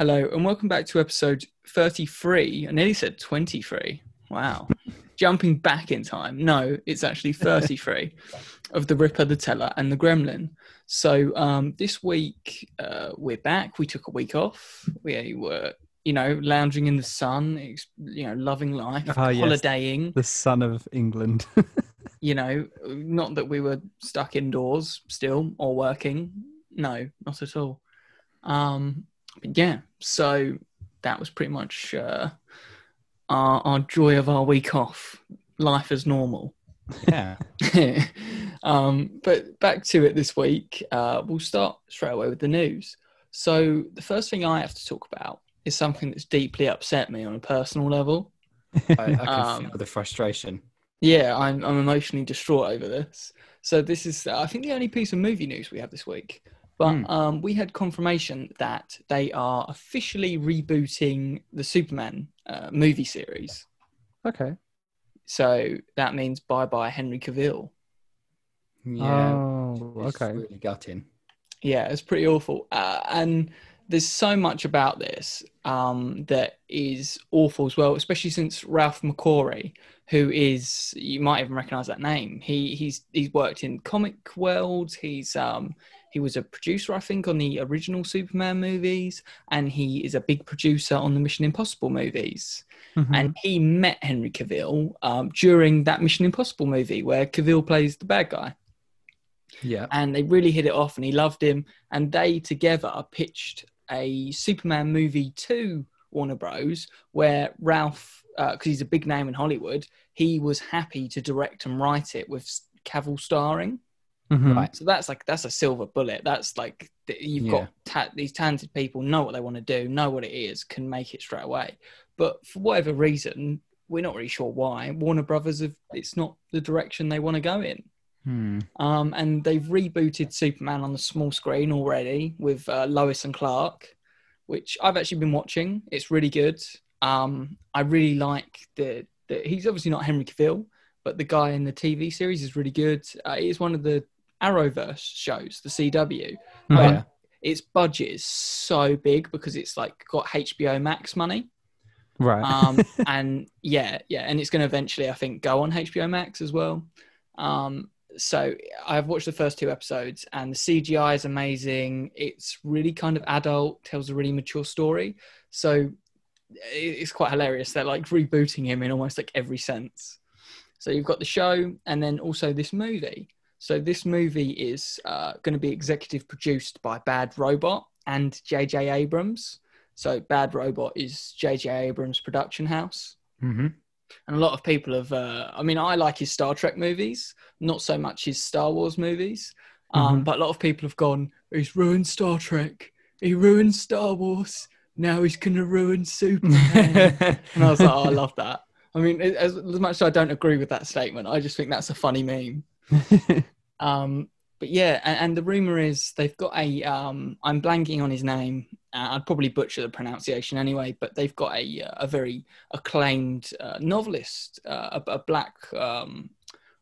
Hello, and welcome back to episode 33. I nearly said 23. Wow. Jumping back in time. No, it's actually 33 of The Ripper, The Teller, and The Gremlin. So um, this week uh, we're back. We took a week off. We were, you know, lounging in the sun, you know, loving life, Ah, yes. holidaying. The sun of England. You know, not that we were stuck indoors still or working. No, not at all. Um, but yeah, so that was pretty much uh, our, our joy of our week off. Life as normal. yeah. um, but back to it this week. Uh, we'll start straight away with the news. So the first thing I have to talk about is something that's deeply upset me on a personal level. I, I can Um, feel the frustration. Yeah, I'm, I'm emotionally distraught over this. So this is, I think, the only piece of movie news we have this week. But Hmm. um, we had confirmation that they are officially rebooting the Superman uh, movie series. Okay. So that means bye bye Henry Cavill. Yeah. Oh, it's okay. Really gutting. Yeah, it's pretty awful. Uh, and there's so much about this um, that is awful as well, especially since Ralph McQuarrie, who is you might even recognize that name. He he's he's worked in comic worlds. He's um he was a producer, I think, on the original Superman movies, and he is a big producer on the Mission Impossible movies. Mhm. And he met Henry Cavill um, during that Mission Impossible movie where Cavill plays the bad guy Yeah. and they really hit it off and he loved him and they together pitched a superman movie to warner bros where ralph because he's a big name in hollywood he was happy to direct and write it with cavill starring Mhm. Right. so that's like that's a silver bullet that's like you've Yeah. got ta- these talented people know what they want to do know what it is can make it straight away but for whatever reason we're not really sure why warner brothers have it's not the direction they want to go in Hmm. um, and they've rebooted Superman on the small screen already with uh, Lois and Clark, which I've actually been watching. It's really good. Um, I really like the, the. He's obviously not Henry Cavill, but the guy in the TV series is really good. Uh, it's one of the Arrowverse shows, the CW. Oh, But yeah. its budget is so big because it's like got HBO Max money. Right. Um, and yeah, yeah, and it's going to eventually, I think, go on HBO Max as well. Um, so I've watched the first two episodes, and the CGI is amazing. It's really kind of adult, tells a really mature story. So it's quite hilarious. They're like rebooting him in almost like every sense. So you've got the show, and then also this movie. So this movie is uh, going to be executive produced by Bad Robot and J.J. Abrams. So Bad Robot is J.J. Abrams' production house, hmm and a lot of people have. Uh, I mean, I like his Star Trek movies, not so much his Star Wars movies. Um, Mhm. But a lot of people have gone, he's ruined Star Trek, he ruined Star Wars. Now he's going to ruin Superman. and I was like, oh, I love that. I mean, as, as much as I don't agree with that statement, I just think that's a funny meme. Um, but yeah, and, and the rumor is they've got a. Um, I'm blanking on his name. Uh, I'd probably butcher the pronunciation anyway, but they've got a uh, a very acclaimed uh, novelist, uh, a, a black um,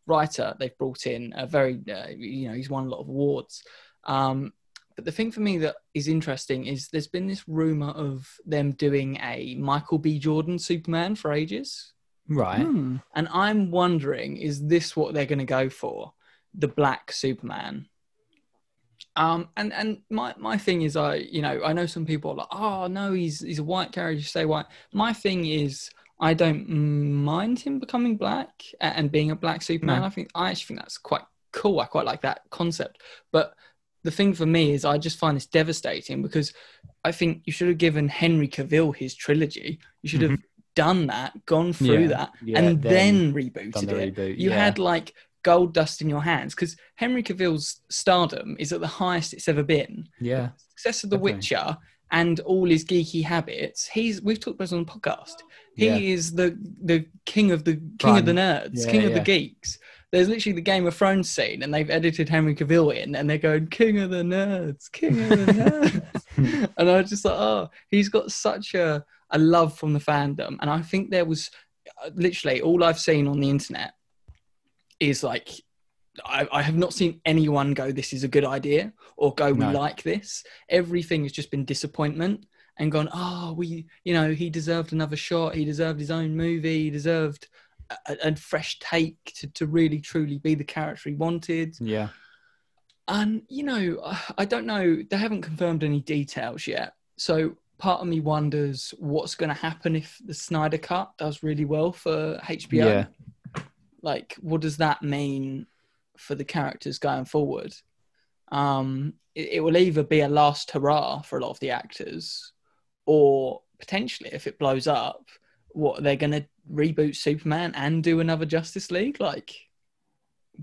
writer. They've brought in a very, uh, you know, he's won a lot of awards. Um, but the thing for me that is interesting is there's been this rumor of them doing a Michael B. Jordan Superman for ages. Right. Hmm. And I'm wondering, is this what they're going to go for? The black Superman. Um, and and my, my thing is, I you know I know some people are like, oh no, he's he's a white character, say white. My thing is, I don't mind him becoming black and being a black Superman. No. I think I actually think that's quite cool. I quite like that concept. But the thing for me is, I just find this devastating because I think you should have given Henry Cavill his trilogy. You should have done that, gone through Yeah. that, Yeah, and then, then rebooted the it. reboot, You yeah. had like gold dust in your hands because Henry Cavill's stardom is at the highest it's ever been. Yeah. Success of The. Witcher and all his geeky habits. He's we've talked about this on the podcast. He is the the king of the king of the nerds, king of the geeks. There's literally the Game of Thrones scene, and they've edited Henry Cavill in, and they're going king of the nerds, king of the nerds, and I was just like, oh, he's got such a a love from the fandom, and I think there was literally all I've seen on the internet is like I, I have not seen anyone go this is a good idea or go we No. like this everything has just been disappointment and gone, oh, we, you know, he deserved another shot. He deserved his own movie. He deserved a, a fresh take to, to really truly be the character he wanted. Yeah. And you know, I don't know. They haven't confirmed any details yet. So part of me wonders what's going to happen if the Snyder Cut does really well for HBO. Yeah. Like, what does that mean for the characters going forward? Um, it, it will either be a last hurrah for a lot of the actors, or potentially, if it blows up, what they're going to reboot Superman and do another Justice League, like,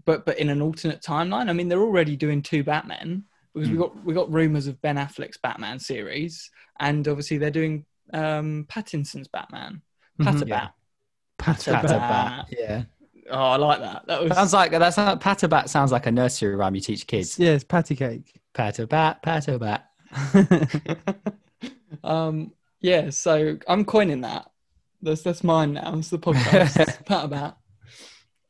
but but in an alternate timeline. I mean, they're already doing two Batmen because we Hmm. got we got rumors of Ben Affleck's Batman series, and obviously they're doing um, Pattinson's Batman. Patabat. Yeah. Patabat. Patabat. Yeah. Oh, I like that. That was Sounds like that's not, Patabat sounds like a nursery rhyme you teach kids. Yeah, patty cake. Patabat, Patabat. um yeah so i'm coining that that's that's mine now it's the podcast Patabat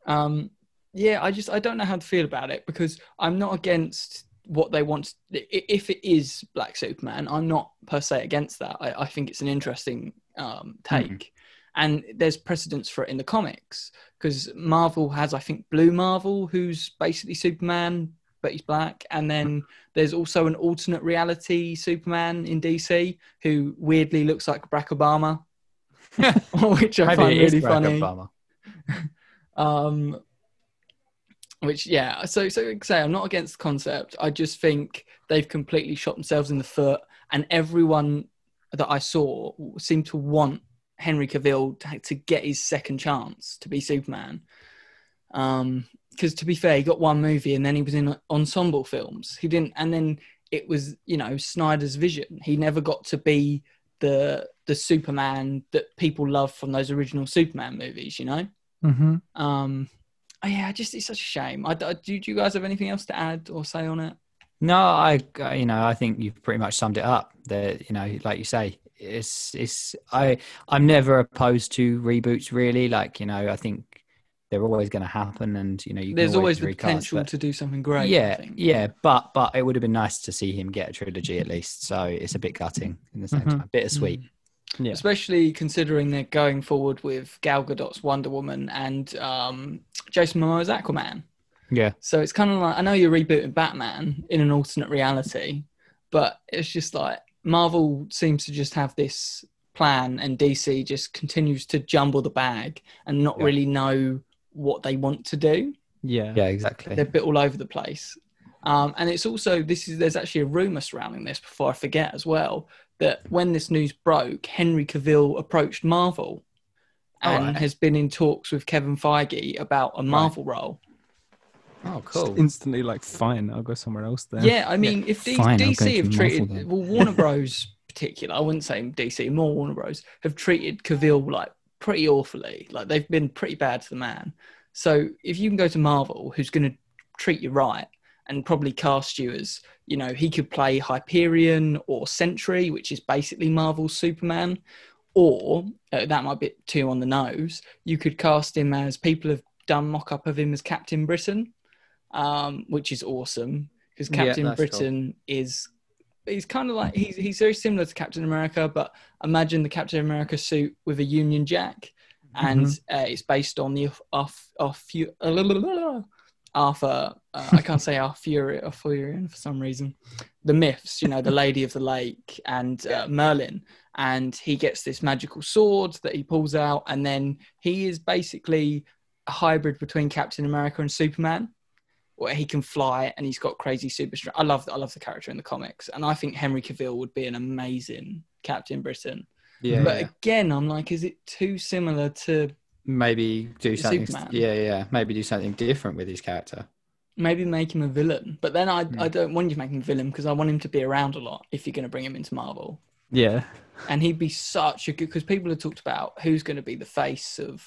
um yeah i just i don't know how to feel about it because i'm not against what they want if it is black superman i'm not per se against that. I, I think it's an interesting um take. And there's precedence for it in the comics because marvel has i think blue marvel who's basically superman but he's black. And then there's also an alternate reality Superman in DC who weirdly looks like Barack Obama, which I Maybe find really Barack funny. Um, which yeah, so so like I say I'm not against the concept. I just think they've completely shot themselves in the foot, and everyone that I saw seemed to want Henry Cavill to, to get his second chance to be Superman. Um, because to be fair, he got one movie and then he was in ensemble films. He didn't, and then it was you know Snyder's vision. He never got to be the the Superman that people love from those original Superman movies. You know. hmm Um, yeah, just it's such a shame. I, I, do, do you guys have anything else to add or say on it? No, I, I- you know, I think you've pretty much summed it up. That you know, like you say, it's, it's. I, I'm never opposed to reboots. Really, like you know, I think they're always going to happen, and you know, you can There's always the recast, potential but- to do something great. I yeah, think. yeah, but but it would have been nice to see him get a trilogy at least. So it's a bit gutting in the same Mm-hmm. Mhm. time, bittersweet. Yeah. Especially considering they're going forward with Gal Gadot's Wonder Woman and um, Jason Momoa's Aquaman. Yeah, So it's kind of like I know you're rebooting Batman in an alternate reality, but it's just like Marvel seems to just have this plan, and DC just continues to jumble the bag and not Yeah. really know what they want to do. Yeah. yeah, exactly. They're a bit all over the place. Um, and it's also this is there's actually a rumor surrounding this before I forget as well that when this news broke, Henry Cavill approached Marvel oh, and Alright. has been in talks with Kevin Feige about a Marvel role. Oh, Just cool. instantly like, fine, I'll go somewhere else then. Yeah, I mean, if D- Fine, DC have treated then. well, Warner Bros. particular, I wouldn't say DC, more Warner Bros. have treated Cavill like pretty awfully. Like they've been pretty bad to the man. So if you can go to Marvel, who's going to treat you right and probably cast you as you know he could play Hyperion or Sentry, which is basically Marvel's Superman, or uh, that might be too on the nose. You could cast him as people have done mock up of him as Captain Britain, um, which is awesome because Yeah, Captain cool. Britain is he's kind of like he's he's very similar to Captain America, but imagine the Captain America suit with a Union Jack, and uh, it's based on the off off Arthur. Uh, I can't say Arthurian, Arthurian for some reason. The myths, you know, the Lady of the Lake and uh, Merlin, and he gets this magical sword that he pulls out, and then he is basically a hybrid between Captain America and Superman where he can fly and he's got crazy super strength. I love I love the character in the comics, and I think Henry Cavill would be an amazing Captain Britain. yeah, but yeah. again, I'm like, is it too similar to maybe do something. Superman. Yeah, yeah, maybe do something different with his character. maybe make him a villain? But then I Hmm. I don't want you to make him a villain because I want him to be around a lot if you're going to bring him into Marvel, Yeah. and he'd be such a good because people have talked about who's going to be the face of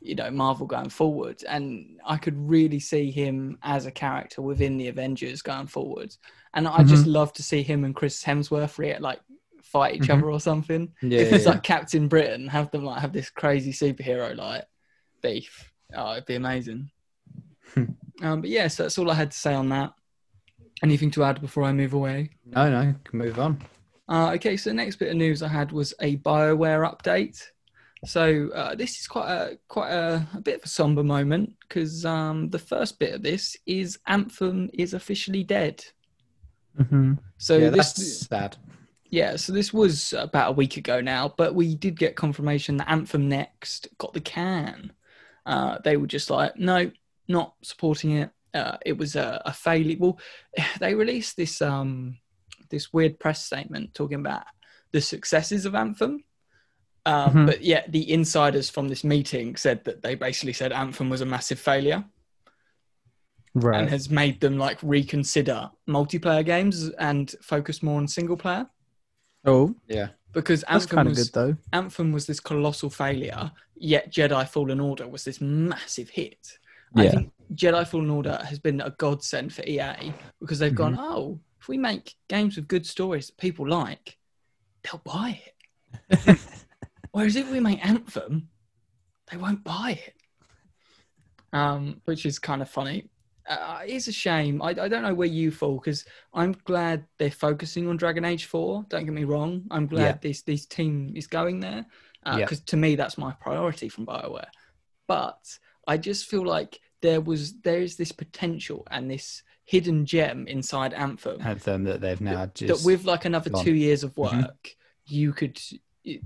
you know Marvel going forward, and I could really see him as a character within the Avengers going forward, and I just love to see him and Chris Hemsworth re- like fight each Mhm. other or something. Yeah, if it's yeah. like Captain Britain, have them like have this crazy superhero like beef. Oh, it'd be amazing. um, but yeah, so that's all I had to say on that. Anything to add before I move away? no, no, can move on. Uh, okay, so the next bit of news I had was a Bioware update. So uh, this is quite a quite a, a bit of a somber moment because um, the first bit of this is Anthem is officially dead. hmm So yeah, this that's sad. Yeah, so this was about a week ago now, but we did get confirmation that Anthem Next got the can. Uh, they were just like, no, not supporting it. Uh, it was a, a failure. Well, they released this um, this weird press statement talking about the successes of Anthem. Uh, Mhm. But yeah, the insiders from this meeting said that they basically said Anthem was a massive failure Right. and has made them like reconsider multiplayer games and focus more on single player oh, Yeah. because that's Anthem kind of was, good though. Anthem was this colossal failure, yet Jedi Fallen Order was this massive hit. I Yeah. think Jedi Fallen Order has been a godsend for EA because they've gone, oh, if we make games with good stories that people like, they'll buy it. Whereas if we make Anthem, they won't buy it. Um, which is kind of funny. Uh, it's a shame. I, I don't know where you fall because I'm glad they're focusing on Dragon Age 4. Don't get me wrong. I'm glad Yeah. this this team is going there Yeah. because to me that's my priority from Bioware. But I just feel like there was there is this potential and this hidden gem inside Anthem Anthem that they've now that just with like another gone. two years of work, Mhm. you could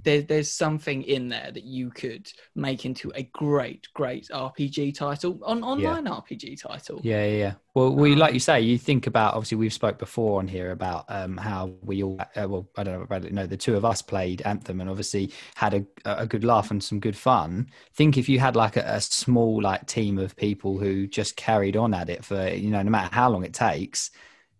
there, there's something in there that you could make into a great, great RPG title, on online RPG title. Yeah, yeah, yeah. Well, we Um, like you say, you think about obviously we've spoke before on here about um, how we all uh, well, I don't know about it. No, the two of us played Anthem and obviously had a a good laugh and some good fun. Think if you had like a, a small like team of people who just carried on at it for you know no matter how long it takes.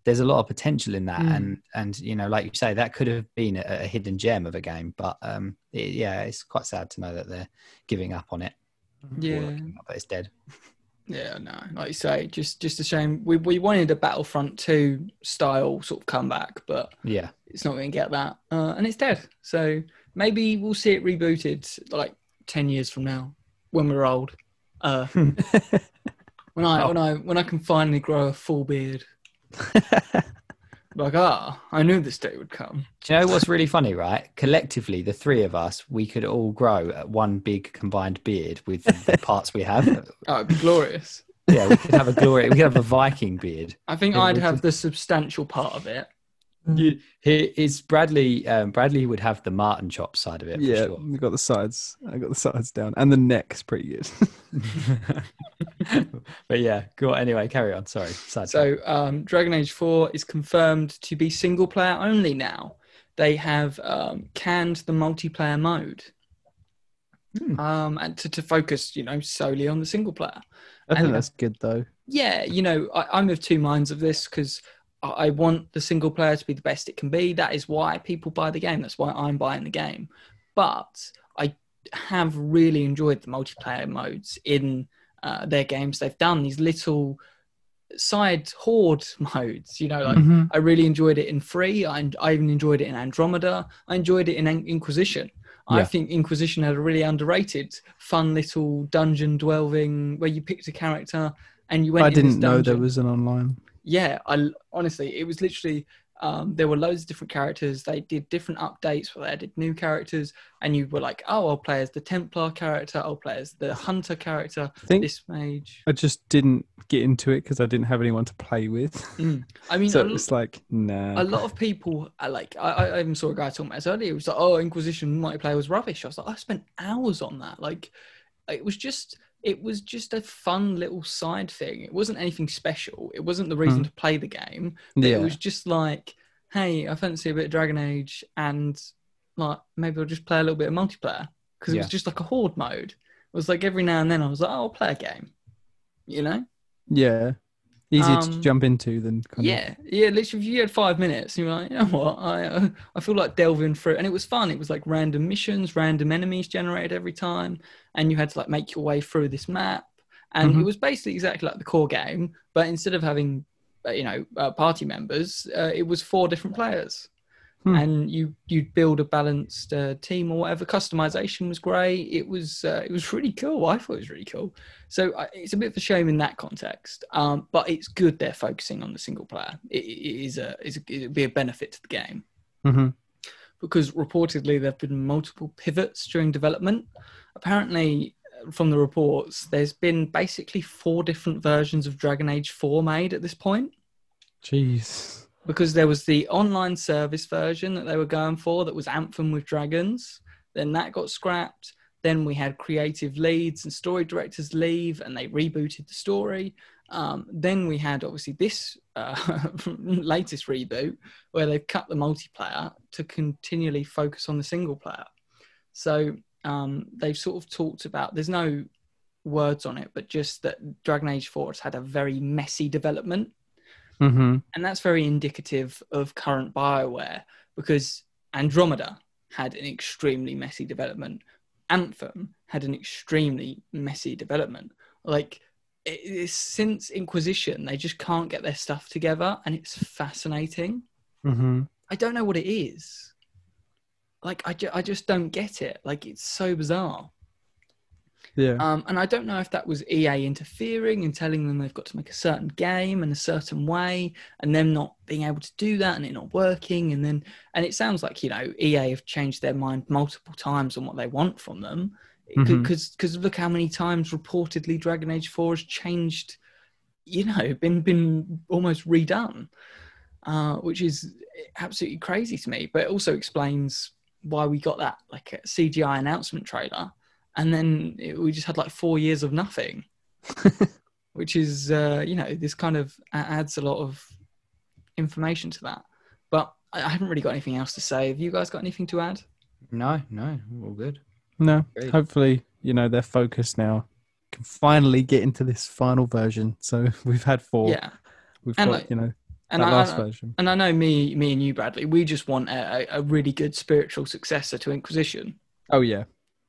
There's a lot of potential in that, Mm. and and you know, like you say, that could have been a, a hidden gem of a game. But um, it, yeah, it's quite sad to know that they're giving up on it. Yeah, up that it's dead. yeah, no, like you say, just just a shame. We we wanted a Battlefront two style sort of comeback, but Yeah, it's not going to get that, uh, and it's dead. So maybe we'll see it rebooted like ten years from now when we're old. Uh, when I when I when I can finally grow a full beard. like ah, I knew this day would come. Do you know what's really funny, right? Collectively, the three of us, we could all grow at one big combined beard with the parts we have. Oh, it'd be glorious. Yeah, we could have a glory. We could have a Viking beard. I think I'd have the substantial part of it. You, he, it's Bradley. Um, Bradley would have the Martin chop side of it. For yeah, sure. we got the sides. I got the sides down, and the neck's pretty good. but yeah, go on. Anyway, carry on. Sorry. Side. So, um, Dragon Age 4 is confirmed to be single player only now. They have um, canned the multiplayer mode Hmm. um, and to, to focus, you know, solely on the single player. I think And- that's good though. Yeah, you know, I, I'm of two minds of this because I, want the single player to be the best it can be. That is why people buy the game. That's why I'm buying the game. But I have really enjoyed the multiplayer modes in uh, their games. They've done these little side horde modes. You know, like Mhm. I really enjoyed it in Free. I, I even enjoyed it in Andromeda. I enjoyed it in In- Inquisition. I think Inquisition had a really underrated, fun little dungeon dwelling where you picked a character and you went. I didn't know there was an online. Yeah, I honestly, it was literally. Um, there were loads of different characters. They did different updates where they added new characters, and you were like, "Oh, I'll play as the Templar character. I'll play as the Hunter character. I think This mage." I just didn't get into it because I didn't have anyone to play with. Mm. I mean, so a- it's like, nah. a lot of people are like I, I even saw a guy talking about this earlier. It was like, oh, Inquisition multiplayer was rubbish. I was like, I spent hours on that. Like, it was just it was just a fun little side thing. It wasn't anything special. It wasn't the reason Hmm. to play the game. Yeah. It was just like, hey, I fancy a bit of Dragon Age, and like maybe I'll just play a little bit of multiplayer because it Yeah. was just like a horde mode. It was like every now and then I was like, oh, I'll play a game. You know? yeah. Easier to Um, jump into than kind of. Yeah, yeah. Literally, if you had five minutes, you're like, you know what? I uh, I feel like delving through, and it was fun. It was like random missions, random enemies generated every time, and you had to like make your way through this map. And it Mhm. was basically exactly like the core game, but instead of having, uh, you know, uh, party members, uh, it was four different players, Hmm. and you you'd build a balanced uh, team or whatever. Customization was great. It was uh, it was really cool. I thought it was really cool. So uh, it's a bit of a shame in that context, um, but it's good they're focusing on the single player. It, it is a, it'd be a benefit to the game. hmm because reportedly there have been multiple pivots during development. Apparently, uh, from the reports, there's been basically four different versions of Dragon Age 4 made at this point Jeez. Because there was the online service version that they were going for that was Anthem with dragons. Then that got scrapped. Then we had creative leads and story directors leave, and they rebooted the story. Um, then we had obviously this uh, latest reboot where they've cut the multiplayer to continually focus on the single player. So um, they've sort of talked about. There's no words on it, but just that Dragon Age 4 has had a very messy development Mm-hmm. and that's very indicative of current Bioware because Andromeda had an extremely messy development. Anthem had an extremely messy development. Like it, it's, since Inquisition, they just can't get their stuff together, and it's fascinating. Mm-hmm. I don't know what it is. Like I, ju- I just don't get it. Like it's so bizarre. Yeah. Um, and I don't know if that was EA interfering and telling them they've got to make a certain game in a certain way, and them not being able to do that and it not working. And then, and it sounds like you know EA have changed their mind multiple times on what they want from them, because because look how many times reportedly Dragon Age Four has changed, you know, been been almost redone, uh, which is absolutely crazy to me. But it also explains why we got that like a CGI announcement trailer and then it, we just had like four years of nothing, which is uh, you know this kind of adds a lot of information to that. But I I haven't really got anything else to say. Have you guys got anything to add? No, no, all good. no. Great. Hopefully, you know, they're focused now. Can finally get into this final version. So we've had four. Yeah, We've And got, like- you know, and that I, last I- version. and I know me, me and you, Bradley. We just want a, a a really good spiritual successor to Inquisition. Oh yeah.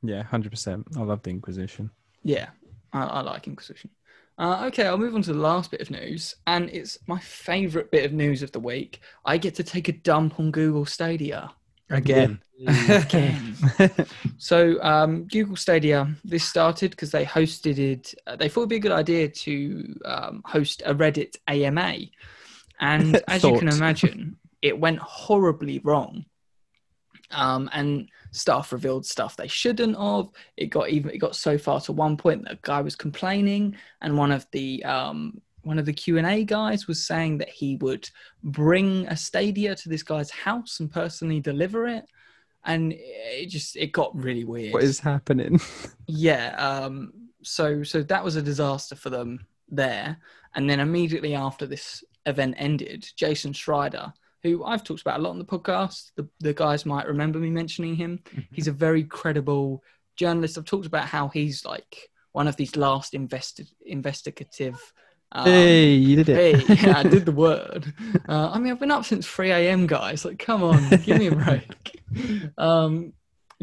Yeah, hundred percent. I love the Inquisition. Yeah, I, I like Inquisition. Uh, okay, I'll move on to the last bit of news, and it's my favourite bit of news of the week. I get to take a dump on Google Stadia. Again. Again. So um, Google Stadia, this started because they hosted it. Uh, they thought it'd be a good idea to um, host a Reddit AMA, and as you can imagine, it went horribly wrong. Um, and staff revealed stuff they shouldn't have. It got even. It got so far to one point that a guy was complaining, and one of the um, one of the Q and A guys was saying that he would bring a Stadia to this guy's house and personally deliver it and it just it got really weird. what is happening? Yeah. Um. So so that was a disaster for them there, and then immediately after this event ended, Jason Schreier, who I've talked about a lot on the podcast, the the guys might remember me mentioning him. He's a very credible journalist. I've talked about how he's like one of these last invested investigative. Um, hey, you did it. Hey, yeah, I did the word. Uh, I mean, I've been up since 3 a.m., guys. Like, come on, give me a break. Um,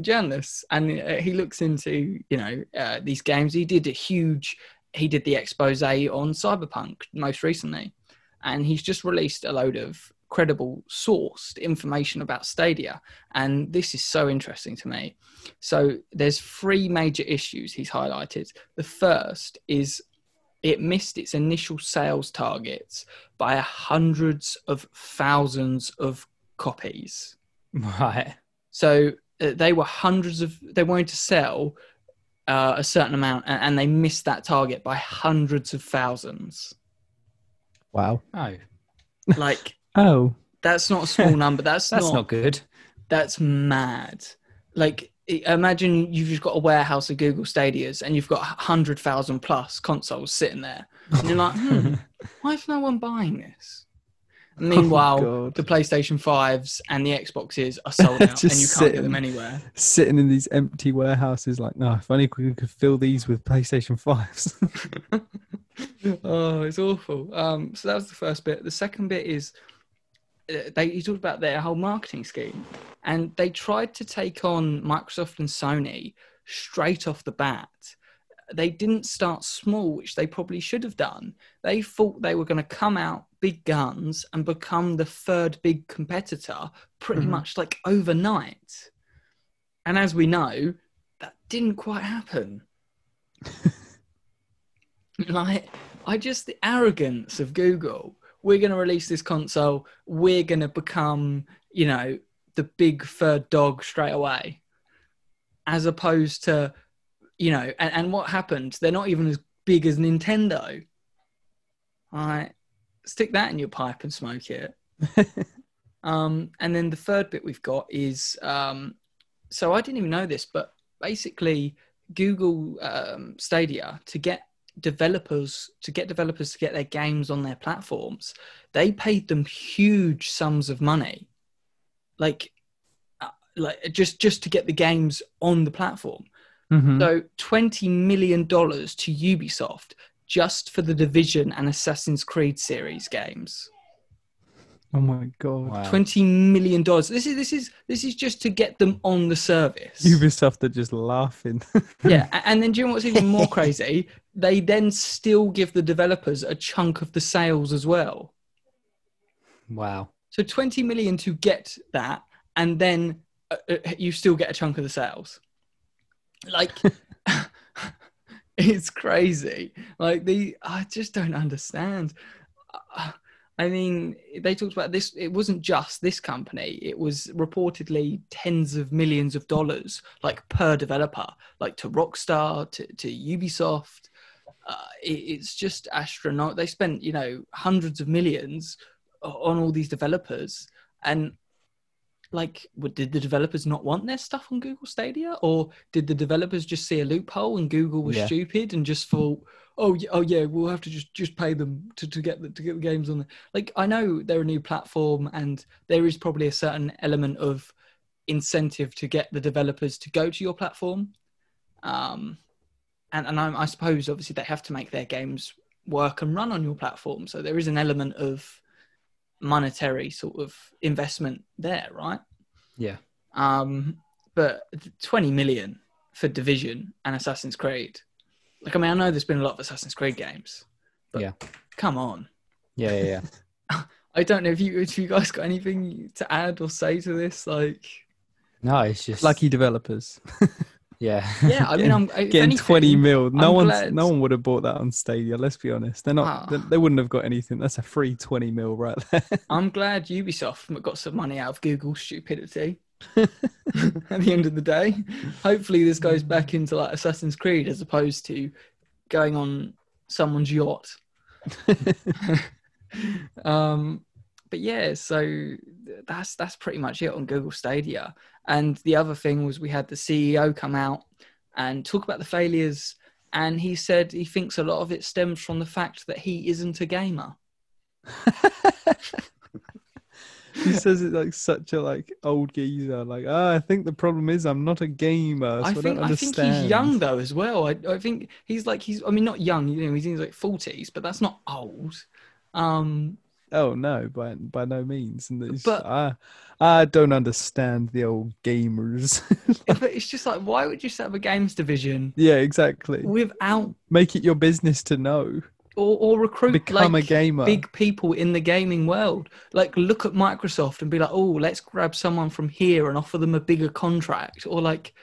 journalists, and uh, he looks into, you know, uh, these games. He did a huge, he did the expose on Cyberpunk most recently, and he's just released a load of credible sourced information about Stadia. And this is so interesting to me. So there's three major issues he's highlighted. The first is it missed its initial sales targets by hundreds of thousands of copies. Right. So uh, they were hundreds of, they wanted to sell uh, a certain amount and, and they missed that target by hundreds of thousands. Wow. Oh, Like, Oh. that's not a small number. That's, that's not, not good. that's mad. Like, imagine you've just got a warehouse of Google Stadias and you've got 100,000 plus consoles sitting there. And you're like, hmm, why is no one buying this? And meanwhile, God. the PlayStation 5s and the Xboxes are sold out and you can't get them anywhere. Sitting in these empty warehouses, like, no, if only we could fill these with PlayStation 5s. oh, it's awful. Um, so that was the first bit. The second bit is they he talked about their whole marketing scheme, and they tried to take on Microsoft and Sony straight off the bat. They didn't start small, which they probably should have done. They thought they were going to come out big guns and become the third big competitor pretty Mhm. much like overnight. And as we know, that didn't quite happen. like I just the arrogance of Google. We're going to release this console. We're going to become, you know, the big third dog straight away, as opposed to, you know, and, and what happened? They're not even as big as Nintendo. All right, stick that in your pipe and smoke it. um, and then the third bit we've got is um, so I didn't even know this, but basically Google um, Stadia to get developers to get developers to get their games on their platforms, they paid them huge sums of money, like uh, like just just to get the games on the platform. Mhm. So twenty million dollars to Ubisoft just for the Division and Assassin's Creed series games. oh my god. Wow. Twenty million dollars. This is this is this is just to get them on the service. Ubisoft are just laughing. yeah, and then do you know what's even more crazy? They then still give the developers a chunk of the sales as well. Wow. So twenty million to get that, and then uh, uh, you still get a chunk of the sales. Like, it's crazy. Like the I just don't understand. Uh, I mean, they talked about this. It wasn't just this company. It was reportedly tens of millions of dollars, like per developer, like to Rockstar, to, to Ubisoft. Uh, it, it's just astronaut. They spent, you know, hundreds of millions on all these developers, and like, what, did the developers not want their stuff on Google Stadia, or did the developers just see a loophole and Google was Yeah. stupid and just thought, oh, yeah, oh yeah, we'll have to just just pay them to, to get the to get the games on. The... Like, I know they're a new platform, and there is probably a certain element of incentive to get the developers to go to your platform. Um, and and I, I suppose obviously they have to make their games work and run on your platform, so there is an element of monetary sort of investment there, right? Yeah. Um, but 20 million for Division and Assassin's Creed. Like, I mean, I know there's been a lot of Assassin's Creed games, but Yeah. come on. Yeah. Yeah. yeah. I don't know if you if you guys got anything to add or say to this. Like, No, it's just Lucky developers. Yeah. yeah, I mean, I'm Getting anything, 20 mil. No glad- no one would have bought that on Stadia, let's be honest. They're not Ah. they, they wouldn't have got anything. That's a free 20 mil right there. I'm glad Ubisoft got some money out of Google's stupidity. At the end of the day, hopefully this goes back into like Assassin's Creed as opposed to going on someone's yacht. um, but yeah, so that's that's pretty much it on Google Stadia. And the other thing was we had the CEO come out and talk about the failures, and he said he thinks a lot of it stems from the fact that he isn't a gamer. he says it like such a like old geezer. Like, ah, I think the problem is I'm not a gamer. So I, I don't think I understand. think he's young though as well. I, I think he's like he's I mean not young, you know, he's in his like forties, but that's not old. Um Oh no, by by no means. And it's, But- I I don't understand the old gamers. but it's just like why would you set up a games division yeah, exactly. without Make it your business to know. or, or recruit Become like a gamer. big people in the gaming world? Like look at Microsoft and be like, oh, let's grab someone from here and offer them a bigger contract, or like,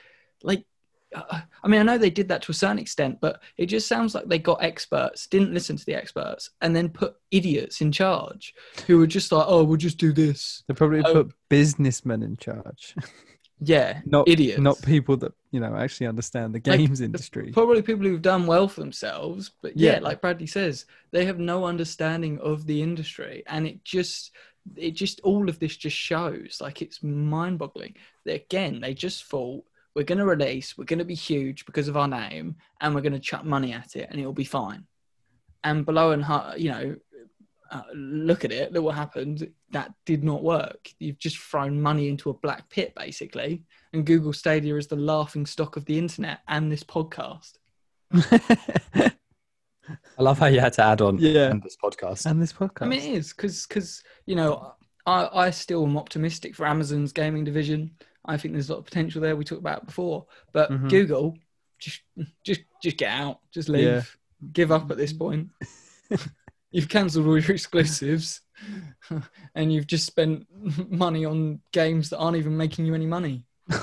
like. Uh, I mean, I know they did that to a certain extent, but it just sounds like they got experts, didn't listen to the experts, and then put idiots in charge who were just like, "Oh, we'll just do this." They probably Oh. put businessmen in charge, Yeah, not idiots, not people that you know actually understand the games the- industry. probably people who've done well for themselves. But yeah, Yeah. like Bradley says, they have no understanding of the industry, and it just, it just all of this just shows like it's mind-boggling. Again, they just thought we're going to release, we're going to be huge because of our name, and we're going to chuck money at it, and it'll be fine. And below and you know, uh, look at it. Look what happened. That did not work. You've just thrown money into a black pit, basically. And Google Stadia is the laughing stock of the internet and this podcast. I love how you had to add on Yeah. on this podcast. and this podcast. I mean, it is because, because you know I I still am optimistic for Amazon's gaming division. I think there's a lot of potential there. We talked about it before, but Mhm. Google just just just get out, just leave, Yeah. give up at this point. you've cancelled all your exclusives, and you've just spent money on games that aren't even making you any money.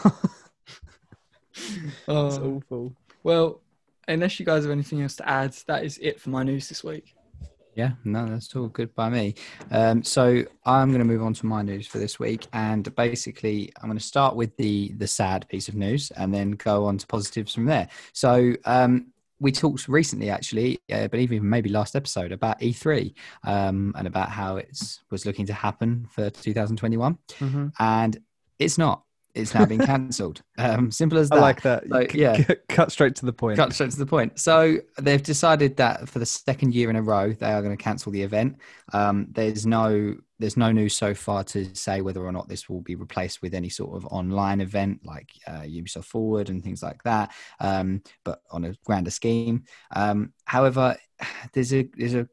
Oh, awful. well, unless you guys have anything else to add, that is it for my news this week. Yeah, no, that's all good by me. Um, so I'm going to move on to my news for this week, and basically I'm going to start with the the sad piece of news, and then go on to positives from there. So um, we talked recently, actually, I believe even maybe last episode about E3 um, and about how it was looking to happen for 2021, Mhm. and it's not. It's now been cancelled. Um, simple as that. I like that. So, yeah. cut straight to the point. Cut straight to the point. So they've decided that for the second year in a row, they are going to cancel the event. Um, there's no there's no news so far to say whether or not this will be replaced with any sort of online event like uh, Ubisoft Forward and things like that. Um, but on a grander scheme. Um, however, there's a there's a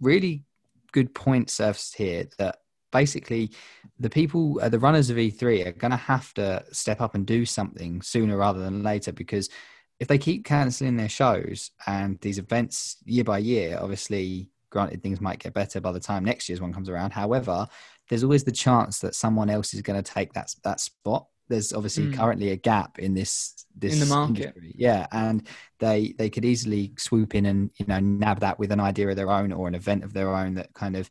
really good point surfaced here that basically the people uh, the runners of E3 are going to have to step up and do something sooner rather than later because if they keep cancelling their shows and these events year by year, obviously, granted, things might get better by the time next year's one comes around. However, there's always the chance that someone else is going to take that that spot. There's obviously Mm. currently a gap in this this In the market. industry. yeah, and they they could easily swoop in and you know nab that with an idea of their own or an event of their own that kind of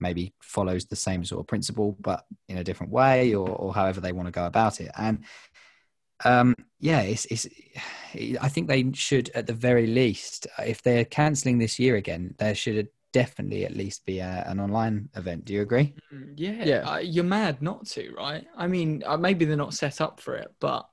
maybe follows the same sort of principle but in a different way or, or however they want to go about it and um yeah it's, it's i think they should at the very least if they're cancelling this year again there should definitely at least be a, an online event do you agree Mm, Yeah, Yeah. Uh, you're mad not to, right? I mean, uh, maybe they're not set up for it, but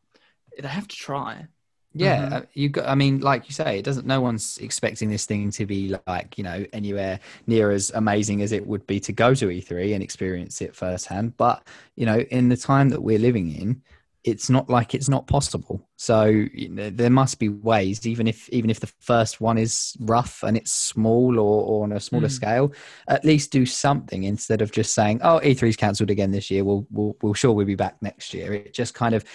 they have to try. Yeah Mhm. uh, you got i mean like you say it doesn't no one's expecting this thing to be like you know anywhere near as amazing as it would be to go to e3 and experience it firsthand but you know in the time that we're living in it's not like it's not possible so you know, there must be ways even if even if the first one is rough and it's small or, or on a smaller Mm. scale at least do something instead of just saying oh e3's cancelled again this year we'll, we'll we'll sure we'll be back next year it just kind of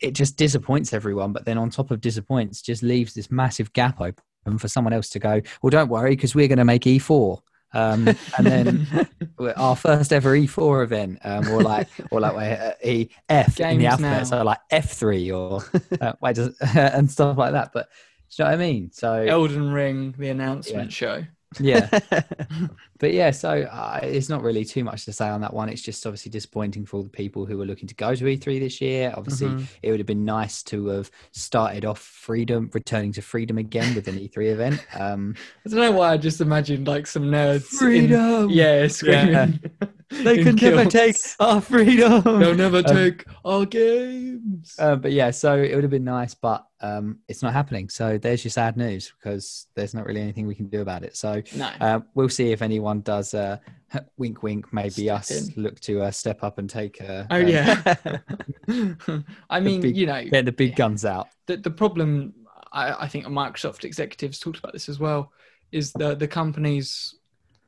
it just disappoints everyone but then on top of disappoints just leaves this massive gap open for someone else to go well don't worry because we're going to make e4 um, and then our first ever E4 event, um, or like, or like uh, E F in the alphabet, now. so like F3 or uh, wait, does, and stuff like that. But do you know what I mean? So Elden Ring, the announcement show. yeah, but yeah, so uh, it's not really too much to say on that one. It's just obviously disappointing for all the people who were looking to go to E3 this year. Obviously, Mm-hmm. Mhm. it would have been nice to have started off freedom, returning to freedom again with an E3 event. Um, I don't know why I just imagined like some nerds. in- Freedom! yeah, screaming. they in can never take our freedom. They'll never Um, take our games. Uh, but yeah, so it would have been nice, but um, it's not happening. So there's your sad news because there's not really anything we can do about it. So no. uh, we'll see if anyone does. Uh, wink, wink. Maybe Step us in. look to uh, step up and take. Uh, oh um, yeah. I mean, big- you know, get the big guns out. the, the problem I, I think Microsoft executives talked about this as well is the the companies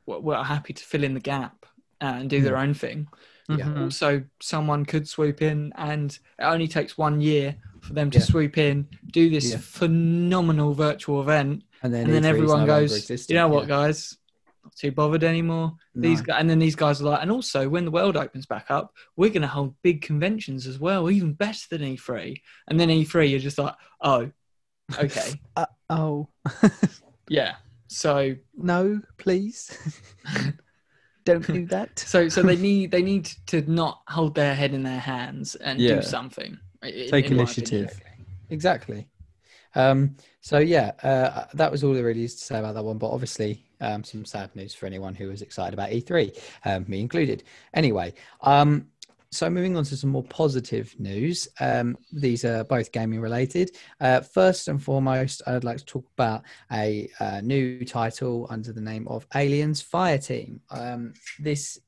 were, were happy to fill in the gap and do their own thing. Yeah. Mhm. Also, someone could swoop in, and it only takes one year for them to Yeah. swoop in, do this Yeah. phenomenal virtual event, And then, and then everyone no goes. "You know what, guys? Not too bothered anymore." These guys, and then these guys are like, and also when the world opens back up, we're going to hold big conventions as well, even better than E3. And then E3, you're just like, oh, okay, Uh, oh yeah. So, no, please, don't do that. so, so they need they need to not hold their head in their hands and Yeah. do something. Take in initiative. opinion. Exactly. Um, so yeah, uh, that was all there really is to say about that one. But obviously, um, some sad news for anyone who was excited about E3, um, me included. Anyway, um, so moving on to some more positive news. Um, these are both gaming related. Uh, first and foremost, I'd like to talk about a uh, new title under the name of Aliens Fireteam. Um, this,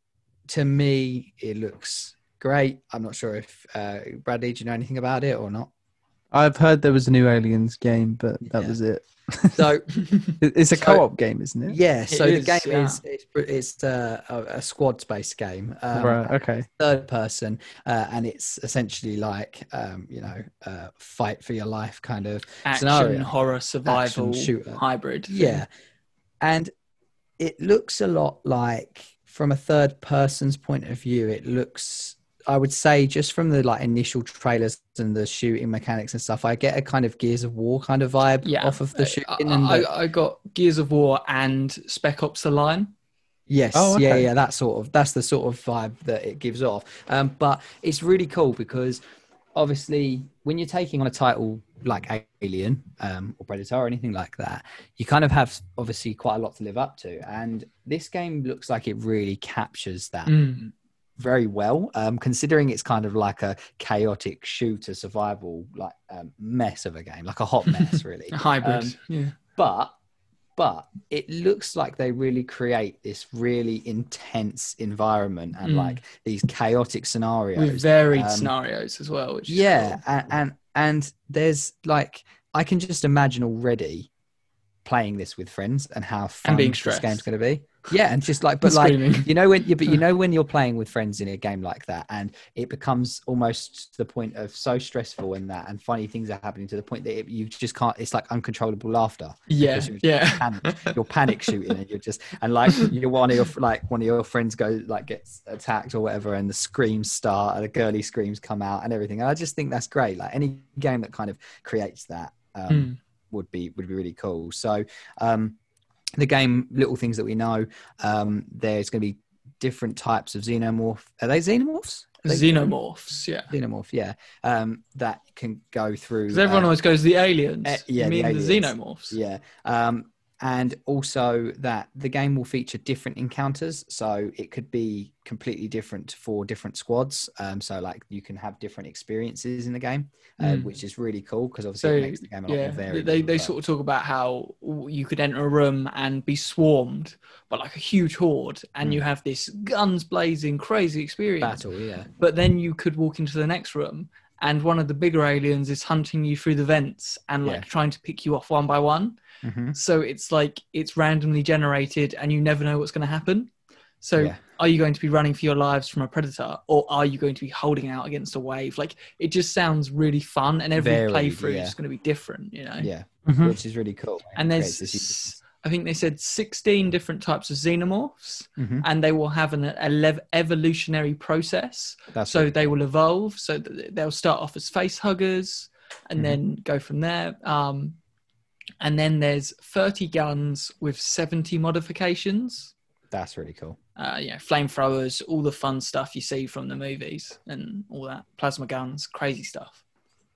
to me, it looks great. I'm not sure if uh, Bradley, do you know anything about it or not? I've heard there was a new Aliens game, but that Yeah. was it. So It's a So- co-op game, isn't it? Yeah, so the is, game yeah. is it's, it's uh, a, a squad based game, um, right. Okay. third person, uh, and it's essentially like um, you know, uh, fight for your life kind of Action, Scenario. horror, survival, shooter. hybrid. thing. yeah, and it looks a lot like from a third person's point of view, it looks I would say just from the like initial trailers and the shooting mechanics and stuff, I get a kind of Gears of War kind of vibe Yeah, off of the I, shooting. and the, I, I got Gears of War and Spec Ops: The Line. Yes, Oh, yeah, yeah, that sort of that's the sort of vibe that it gives off. Um, but it's really cool because obviously when you're taking on a title like Alien um, or Predator or anything like that, you kind of have obviously quite a lot to live up to, and this game looks like it really captures that Mm. Very well. Um, considering it's kind of like a chaotic shooter survival like um, mess of a game, like a hot mess, really A hybrid. Um, yeah. but but it looks like they really create this really intense environment and Mm. like these chaotic scenarios With varied um, scenarios as well. Which yeah cool. and, and and there's like i can just imagine already playing this with friends and how fun being this game's going to be yeah and just like but like you know when you but you know when you're playing with friends in a game like that and it becomes almost to the point of so stressful and that and funny things are happening to the point that it, you just can't it's like uncontrollable laughter Yeah, you're yeah. panic, you're panic shooting and you're just and like you're one of your like one of your friends go like gets attacked or whatever and the screams start and the girly screams come out and everything and i just think that's great like any game that kind of creates that um, Mm. would be would be really cool so um the game little things that we know um there's going to be different types of xenomorph are they xenomorphs Are they Xenomorphs, yeah. xenomorph yeah um that can go through Because everyone uh, always goes the aliens. eh, yeah, you the mean the, aliens. xenomorphs. Yeah. Um, and also that the game will feature different encounters. So it could be completely different for different squads. Um, so like you can have different experiences in the game, uh, Mm. which is really cool because obviously So it makes the game a lot yeah, more varied. they they sort of talk about how you could enter a room and be swarmed by like a huge horde, and Mm. you have this guns blazing crazy experience. battle, yeah. But then you could walk into the next room, and one of the bigger aliens is hunting you through the vents and like Yeah. trying to pick you off one by one. hmm So it's like it's randomly generated, and you never know what's going to happen. So Yeah. are you going to be running for your lives from a predator, or are you going to be holding out against a wave? Like it just sounds really fun, and every Varied, playthrough yeah. is going to be different. You know. Yeah, Mhm. which is really cool. and there's I think they said 16 different types of xenomorphs Mhm. and they will have an ele- evolutionary process That's so they will evolve so they'll start off as face huggers and Mhm. then go from there um, and then there's 30 guns with 70 modifications That's really cool. uh, know, flamethrowers all the fun stuff you see from the movies and all that plasma guns crazy stuff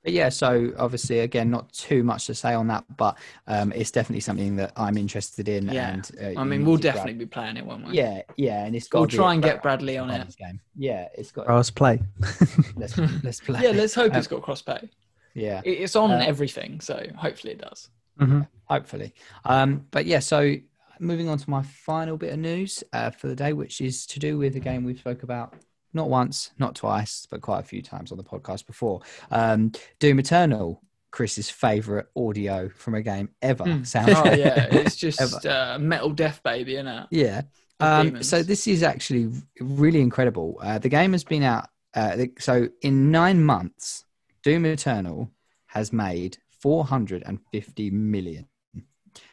But yeah, so obviously, again, not too much to say on that, but um, it's definitely something that I'm interested in. Yeah. And uh, i mean we'll to grab- definitely be playing it won't we Yeah, yeah, and it's got. we'll try and get bradley on it Game. Yeah, it's got. Cross play. Let's let's play. yeah let's hope Um, it's got crossplay Yeah, It- It's on Uh, everything, so hopefully it does. hmm hopefully. Um, but yeah, so moving on to my final bit of news uh, for the day, which is to do with a game we spoke about not once, not twice, but quite a few times on the podcast before. Um, Doom Eternal, Chris's favorite audio from a game ever. Hmm. Soundtrack. Oh yeah, it's just uh, metal death baby, isn't it? Yeah. Um, so this is actually really incredible. Uh, the game has been out. Uh, so in nine months, Doom Eternal has made 450 million.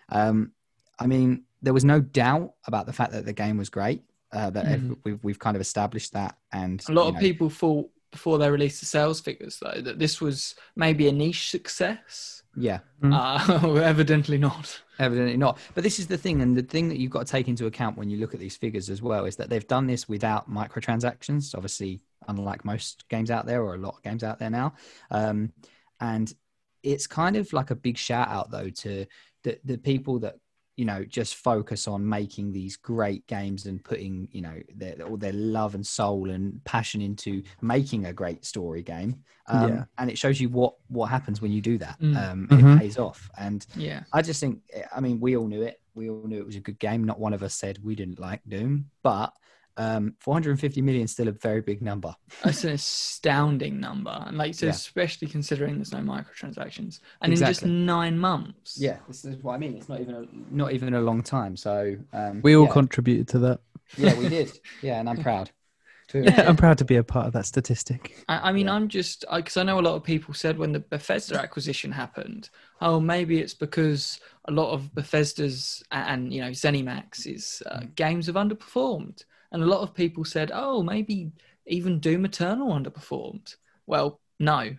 Um, I mean, there was no doubt about the fact that the game was great. Uh, that Mhm. we've we've kind of established that, and A lot of know, people thought before they released the sales figures though that this was maybe a niche success. yeah, Mm. Uh, evidently not. Evidently not. But this is the thing, and the thing that you've got to take into account when you look at these figures as well is that they've done this without microtransactions. Obviously, unlike most games out there or a lot of games out there now, um, and it's kind of like a big shout out though to the the people that you know just focus on making these great games and putting you know their all their love and soul and passion into making a great story game um, Yeah. and it shows you what what happens when you do that Mm. um, Mhm. it pays off and Yeah. I just think, I mean, we all knew it. We all knew it was a good game. Not one of us said we didn't like Doom, but um, 450 million is still a very big number. That's an astounding number. And like you said, Yeah. especially considering there's no microtransactions. And in just nine months. Yeah, this is what I mean. It's not even a, not even a long time. So um, We all yeah, contributed to that. yeah, we did. Yeah, and I'm proud. To- Yeah. I'm proud to be a part of that statistic. I, I mean, Yeah. I'm just because I know a lot of people said when the Bethesda acquisition happened, oh, maybe it's because a lot of Bethesda's and you know ZeniMax's uh, Mm. games have underperformed, and a lot of people said, oh, maybe even Doom Eternal underperformed. Well, no,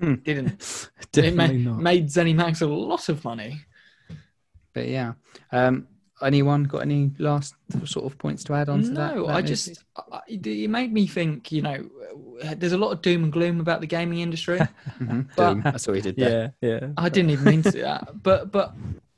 Hmm. didn't. it ma- Definitely not. made ZeniMax a lot of money. But yeah, um, anyone got any last sort of points to add on to that? No, I just I, it made me think. You know, there's a lot of doom and gloom about the gaming industry. Mhm. but- Doom. That's what he did there. Yeah, yeah. I didn't even mean to do that, but but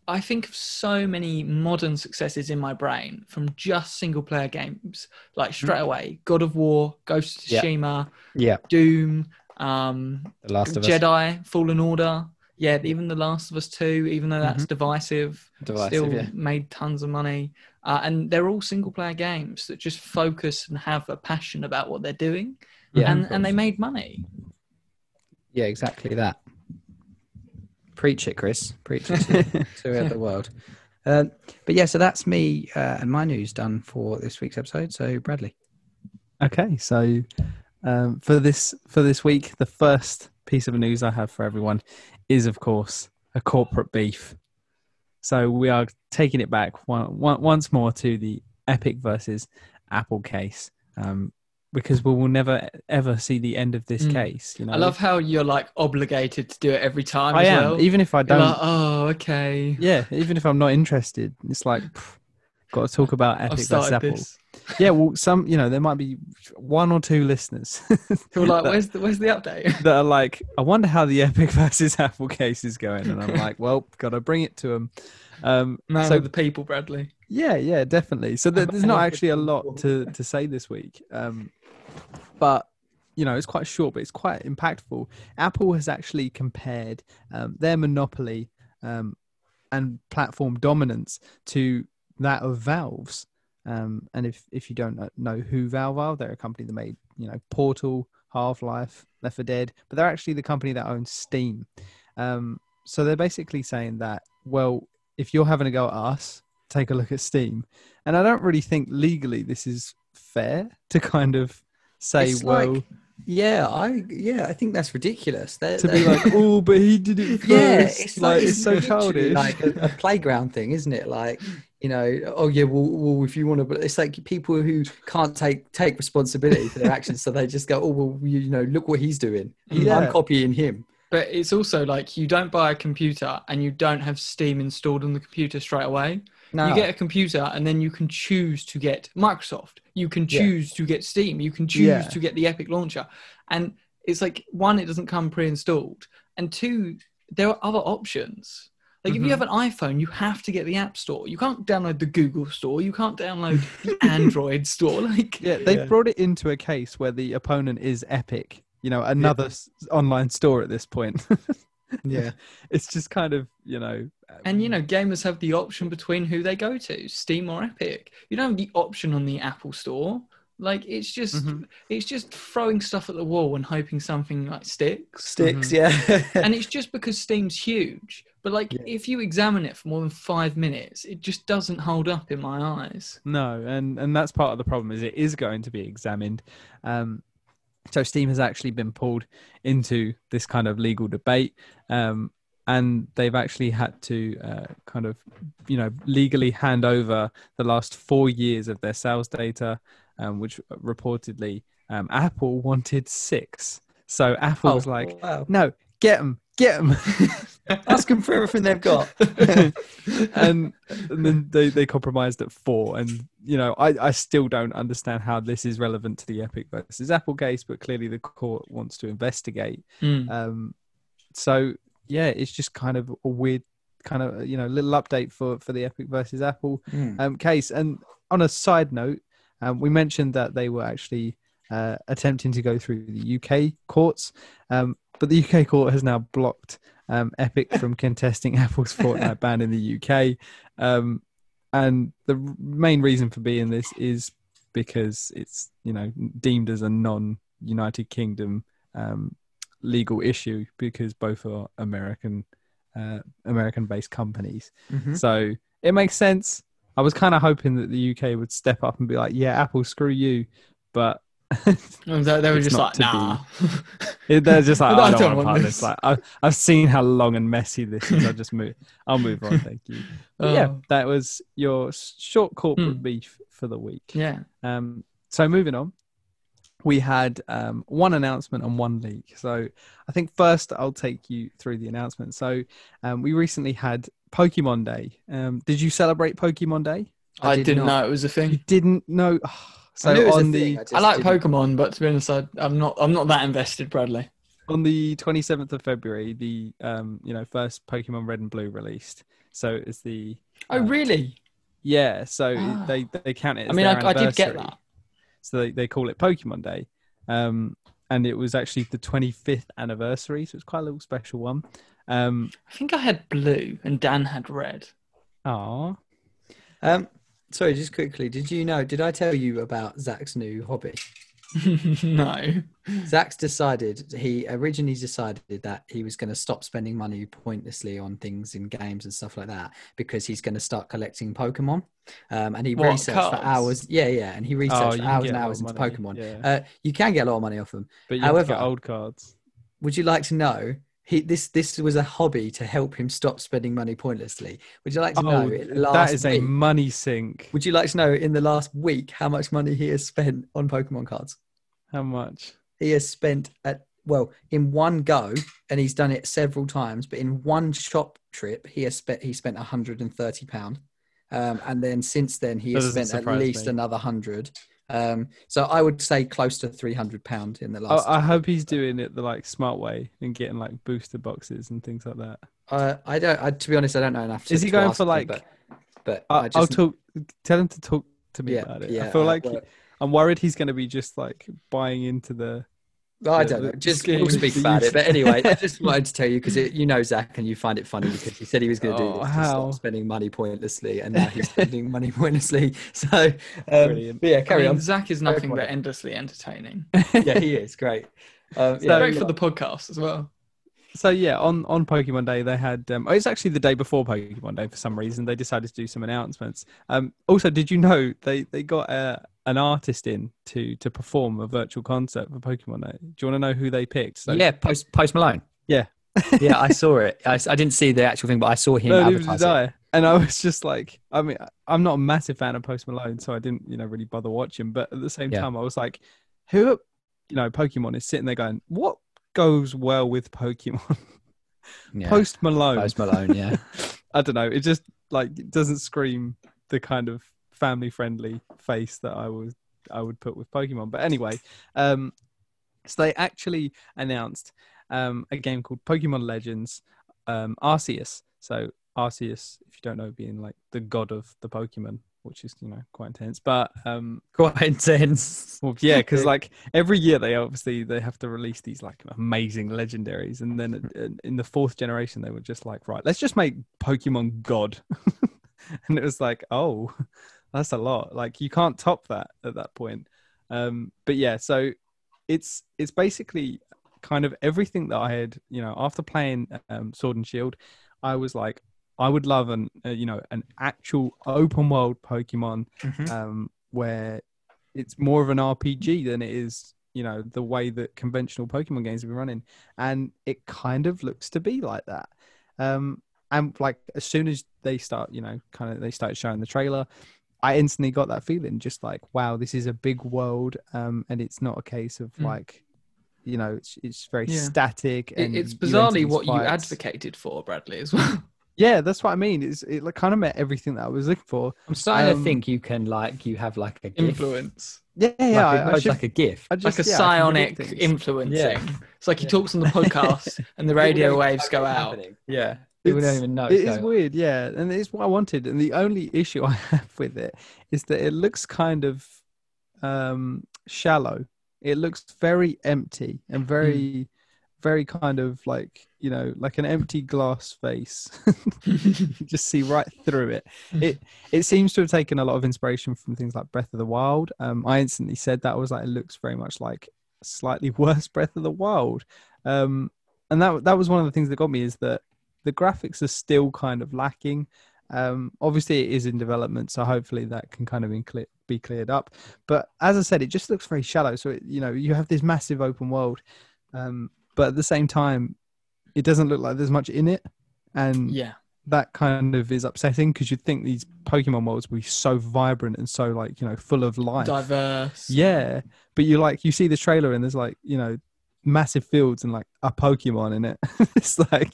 I think of so many modern successes in my brain from just single player games, like straight away, God of War, Ghost of. Yeah. Tsushima, Yeah, Doom, um, The Last of Us. Jedi, Fallen Order. Yeah, even The Last of Us 2, even though that's divisive, Mm-hmm. Divisive, still yeah. made tons of money. Uh, and they're all single player games that just focus and have a passion about what they're doing. Yeah, and, and they made money. Yeah, exactly that. Preach it, Chris. Preach it to, to the world. Um, but yeah, so that's me uh, and my news done for this week's episode. So Bradley. Okay, so um, for this for this week, the first piece of news I have for everyone is, of course, a corporate beef. So we are taking it back one, one, once more to the Epic versus Apple case, um, because we will never ever see the end of this Mm. case. You know, I love how you're like obligated to do it every time. I as am, well. even if I don't. like, oh, okay. yeah, even if I'm not interested, it's like. pff, Got to talk about versus started Apple. this. Yeah, well, some you know there might be one or two listeners Who are like, that- where's the where's the update? that are like, I wonder how the Epic versus Apple case is going, and I'm like, well, gotta bring it to them. Um, Man so the people, Bradley. yeah, yeah, definitely. So there, there's not actually a lot to to say this week, um, but you know, it's quite short, but it's quite impactful. Apple has actually compared um, their monopoly um, and platform dominance to that of Valve's. Um, and if if you don't know who Valve are, they're a company that made you know Portal, Half Life, Left 4 Dead, but they're actually the company that owns Steam. Um, so they're basically saying that well, if you're having a go at us, take a look at Steam. And I don't really think legally this is fair to kind of say, It's well, like- Yeah, I yeah, I think that's ridiculous. They're, to be they're- like, oh, but he did it first. yeah, it's like, it's so childish. like a, a playground thing, isn't it? Like you know, oh yeah, well, well if you want to, but it's like people who can't take take responsibility for their actions, so they just go, oh well, you, you know, look what he's doing. Yeah. I'm copying him. But it's also like you don't buy a computer and you don't have Steam installed on the computer straight away. No, You get a computer and then you can choose to get Microsoft. You can Yeah. choose to get Steam. You can choose Yeah. to get the Epic launcher. And it's like one, it doesn't come pre-installed, and two, there are other options. Like if Mhm. you have an iPhone, you have to get the App Store. You can't download the Google Store. You can't download the Android Store. Like yeah, they've Yeah. brought it into a case where the opponent is Epic, you know, another s online store at this point. yeah, it's just kind of, you know, And you know, gamers have the option between who they go to, Steam or Epic. You don't have the option on the Apple Store. Like it's just Mhm. it's just throwing stuff at the wall and hoping something like sticks. sticks. Yeah, and it's just because Steam's huge. But like Yeah. if you examine it for more than five minutes, it just doesn't hold up in my eyes. No, and and that's part of the problem is it is going to be examined. Um, so Steam has actually been pulled into this kind of legal debate, um, and they've actually had to uh, kind of, you know, legally hand over the last four years of their sales data, um, which reportedly um, Apple wanted six. So Apple was like, wow. "No, get them, get them." ask them for everything they've got. and, and then they, they compromised at four. And you know, I, I still don't understand how this is relevant to the Epic versus Apple case, but clearly the court wants to investigate. Mm. Um, so yeah, it's just kind of a weird kind of you know little update for for the Epic versus Apple Mm. um, case. And on a side note, um, we mentioned that they were actually uh, attempting to go through the UK courts, um, but the UK court has now blocked um, Epic from contesting Apple's Fortnite ban in the UK. Um, and the main reason for being this is because it's you know deemed as a non-United Kingdom um, legal issue because both are American uh, American-based companies. Mhm. So it makes sense. I was kind of hoping that the UK would step up and be like, "Yeah, Apple, screw you," but they, were just like, be. nah. it- they're just like, I "I don't want this." this." Like, I, I've seen how long and messy this is. I'll just move. I'll move on. Thank you. But yeah, Oh. that was your short corporate Hmm. beef for the week. yeah. Um, so moving on, we had um, one announcement and one leak. So I think first I'll take you through the announcement. So um, we recently had Pokemon Day. Um, did you celebrate Pokemon Day? I, did didn't not. know it was a You thing. didn't know. So I it was on the I I like didn't- Pokemon, but to be honest, I, I'm not. I'm not that invested, Bradley. on the 27th of February, the um, you know first Pokemon Red and Blue released. So it's the Oh, Uh, really? yeah. So Ah. they they count it. As I mean, their I, I did get that. So they, they call it Pokemon Day. Um, and it was actually the 25th anniversary, so it's quite a little special one. Um, I think I had blue and Dan had red. aw. Um, sorry, just quickly, did you know? Did I tell you about Zach's new hobby? no. Zach's decided he originally decided that he was going to stop spending money pointlessly on things in games and stuff like that because he's going to start collecting Pokemon. Um, and he What, researched for hours. Yeah, yeah, and he Oh, researched for hours and hours into money, Pokemon. yeah. Uh, you can get a lot of money off them. But you however- old cards. Would you like to know? He this this was a hobby to help him stop spending money pointlessly. Would you like to know? Oh, in the that last a money sink. Would you like to know in the last week how much money he has spent on Pokemon cards? How much? He has spent at well in one go, and he's done it several times. But in one shop trip, he has spent he spent 130 pound, um, and then since then he That has spent at least me. another hundred. Um, so I would say close to 300 pound in the I, last. I hope he's doing it the like smart way and getting like booster boxes and things like that. Uh, I don't. I, to be honest, I don't know enough. To, Is he going for him, like? But, but I, I just, I'll talk. Tell him to talk to me Yeah, about it. yeah. I feel uh, like well, I'm worried he's going to be just like buying into the. I the- don't know. Just we'll speak about it. But anyway, I just wanted to tell you because you know Zach and you find it funny because he said he was going to do Oh, this to how? stop spending money pointlessly, and now he's spending money pointlessly. So, um, Brilliant. but yeah, I carry mean, on. Zach is nothing but endlessly entertaining. yeah, he is great. Um, So- yeah, Great for the podcast as well. So yeah, on on Pokemon Day they had. Um, oh, it's actually the day before Pokemon Day for some reason. They decided to do some announcements. Um, also, did you know they they got uh, an artist in to to perform a virtual concert for Pokemon Day? Do you want to know who they picked? So, yeah, Post Post Malone. Yeah. yeah, I saw it. I, I didn't see the actual thing, but I saw him no, advertise it. I. And I was just like, I mean, I'm not a massive fan of Post Malone, so I didn't, you know, really bother watching. But at the same Yeah. time, I was like, who, you know, Pokemon is sitting there going, what goes well with Pokemon? Yeah. Post Malone. Post Malone. Yeah. I don't know. It just like it doesn't scream the kind of family friendly face that I was I would put with Pokemon. But anyway, um, so they actually announced um, a game called Pokemon Legends um, Arceus. So Arceus, if you don't know, being like the god of the Pokemon, which is you know quite intense. But um, Quite intense. well, yeah, because like every year they obviously they have to release these like amazing legendaries, and then in- in the fourth generation they were just like, right, let's just make Pokemon God, and it was like, oh, that's a lot. Like you can't top that at that point. Um, but yeah, so it's it's basically kind of everything that I had, you know, after playing um, Sword and Shield, I was like, I would love an uh, you know an actual open world Pokemon Mhm. um, where it's more of an RPG than it is, you know, the way that conventional Pokemon games have been running, and it kind of looks to be like that. Um, and like as soon as they start, you know, kind of they started showing the trailer, I instantly got that feeling, just like, wow, this is a big world, um, and it's not a case of Mm. like, you know, it's it's very Yeah. static. It, And it's bizarrely these what you advocated for, Bradley, as well. Yeah, that's what I mean. It's it like kind of met everything that I was looking for. I'm starting Um, to think you can like you have like a gift. Influence. Yeah, Like, yeah. it I, I should, like a gift. I Like a yeah, psionic predict influencing. Yeah. It's like he Yeah. talks on the podcast and the radio waves go out. Yeah. People don't It's- even know. It's is weird, yeah, and it's what I wanted. And the only issue I have with it is that it looks kind of um, shallow. It looks very empty and very, very kind of like you know, like an empty glass face. you just see right through it. It it seems to have taken a lot of inspiration from things like Breath of the Wild. Um, I instantly said that I was like, it looks very much like slightly worse Breath of the Wild. Um, and that that was one of the things that got me is that the graphics are still kind of lacking. Um, obviously, it is in development, so hopefully that can kind of be, cle- be cleared up. But as I said, it just looks very shallow. So it, you know, you have this massive open world, um, but at the same time, it doesn't look like there's much in it. And Yeah. that kind of is upsetting because you'd think these Pokemon worlds would be so vibrant and so like you know full of life. diverse. Yeah, but you like you see the trailer and there's like you know massive fields and like a Pokemon in it. it's like,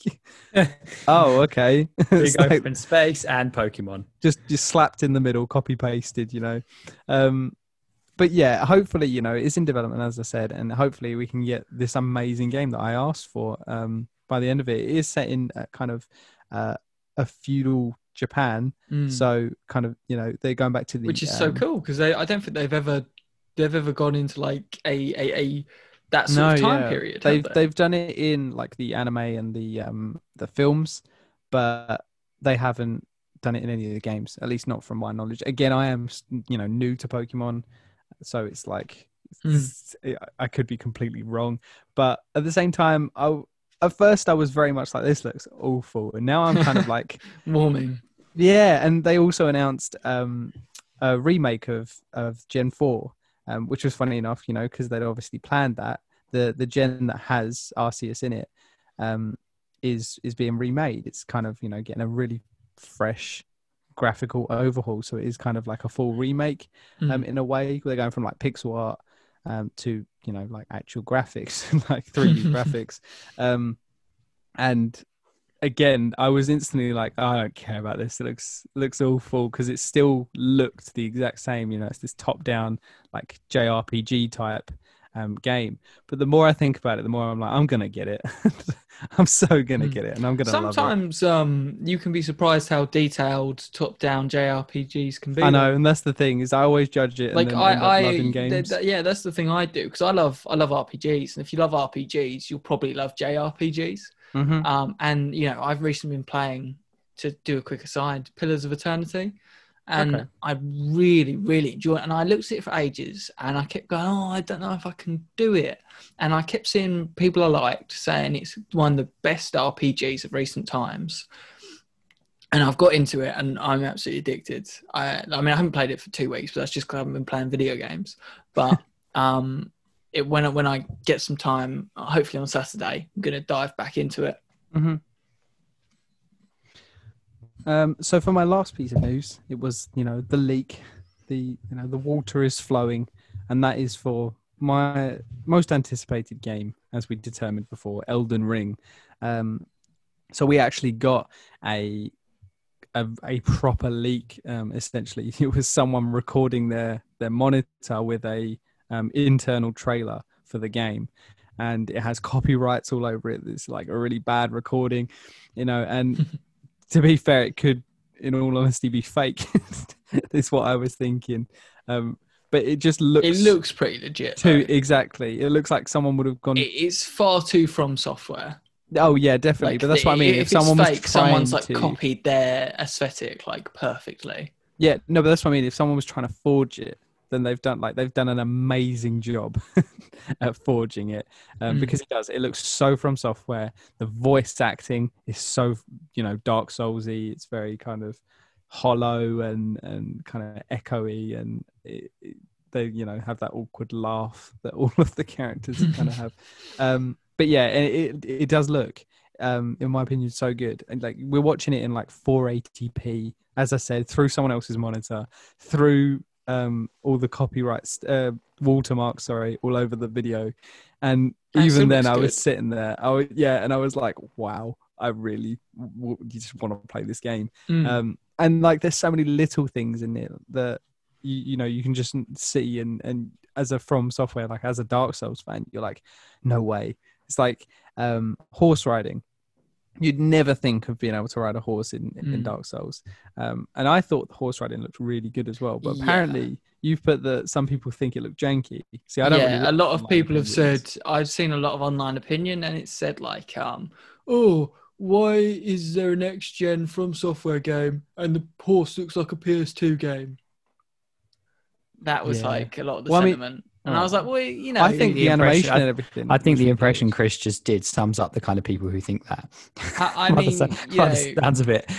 oh okay, Big like open space and Pokemon. just just slapped in the middle, copy pasted, you know. Um, but yeah, hopefully you know it's in development as I said, and hopefully we can get this amazing game that I asked for. Um, by the end of it, it is set in a kind of uh, a feudal Japan, Mm. so kind of you know they're going back to the which is so um, cool because they I don't think they've ever they've ever gone into like a a, a that sort of time period. They've they? they've done it in like the anime and the um the films, but they haven't done it in any of the games. At least not from my knowledge. Again, I am you know new to Pokemon, so it's like. I- I could be completely wrong. But at the same time, I at first I was very much like this looks awful, and now I'm kind of like warming. yeah, and they also announced um, a remake of of Gen Four, um, which was funny enough, you know, because they'd obviously planned that the the gen that has Arceus in it um, is is being remade. It's kind of you know getting a really fresh graphical overhaul, so it is kind of like a full remake um, Mm. in a way. They're going from like pixel art um, to you know like actual graphics, like 3D graphics, um, and again, I was instantly like, I don't care about this. It looks looks awful because it still looked the exact same. You know, it's this top down like JRPG type um, game. But the more I think about it, the more I'm like, I'm gonna get it. I'm so gonna Mm. get it, and I'm gonna love it. Sometimes um, you can be surprised how detailed top-down JRPGs can be. I know, and that's the thing is I always judge it. And Like then I, I, th- th- yeah, that's the thing I do because I love, I love RPGs, and if you love RPGs, you'll probably love JRPGs. Mhm. Um, and you know, I've recently been playing to do a quick aside, Pillars of Eternity, and Okay. I really, really enjoy it. And I looked at it for ages, and I kept going, "Oh, I don't know if I can do it." And I kept seeing people I liked saying it's one of the best RPGs of recent times. And I've got into it, and I'm absolutely addicted. I, I mean, I haven't played it for two weeks, but that's just because I haven't been playing video games. But um, it when I, when I get some time, hopefully on Saturday, I'm gonna dive back into it. hmm Um, so for my last piece of news, it was you know the leak, the you know the water is flowing, and that is for my most anticipated game, as we determined before, Elden Ring. Um, so we actually got a a, a proper leak. Um, essentially, it was someone recording their their monitor with a um, internal trailer for the game, and it has copyrights all over it. It's like a really bad recording, you know. And to be fair, it could, in all honesty, be fake. is what I was thinking. Um, but it just looks. It looks pretty legit. too though. exactly. It looks like someone would have gone. It's far too from software. oh yeah, definitely. Like, but that's what I mean. If, it's someone was fake, someone's like to, copied their aesthetic like perfectly. Yeah, no, but that's what I mean. If someone was trying to forge it, then they've done like they've done an amazing job at forging it um, Mm. because it does. It looks so from software. The voice acting is so you know Dark Soulsy. It's very kind of hollow and and kind of echoey, and it, it- they you know have that awkward laugh that all of the characters kind of have. Um, but yeah, it it does look. Um, in my opinion, so good. And like we're watching it in like 480p, as I said, through someone else's monitor, through um all the copyrights uh watermarks sorry all over the video. And it even then i was sitting there i was, yeah and i was like wow i really w- you just want to play this game. Mm. um and like there's so many little things in it that you, you know you can just see and and as a from software like as a dark souls fan you're like no way. It's like um horse riding you'd never think of being able to ride a horse in, in, in Mm. dark souls um and i thought the horse riding looked really good as well but Yeah. apparently you've put that some people think it looked janky see i don't yeah, really a lot of people have said I've seen a lot of online opinion, and it said like, um, "Oh, why is there a next gen from software game and the horse looks like a PS2 game?" That was Yeah. like a lot of the Well, I mean- sentiment, and I was hmm. like, "Well, you know, i think the the, animation I- and everything I think the impression good. Chris just did sums up the kind of people who think that. I- I By the mean, you know- sounds of it.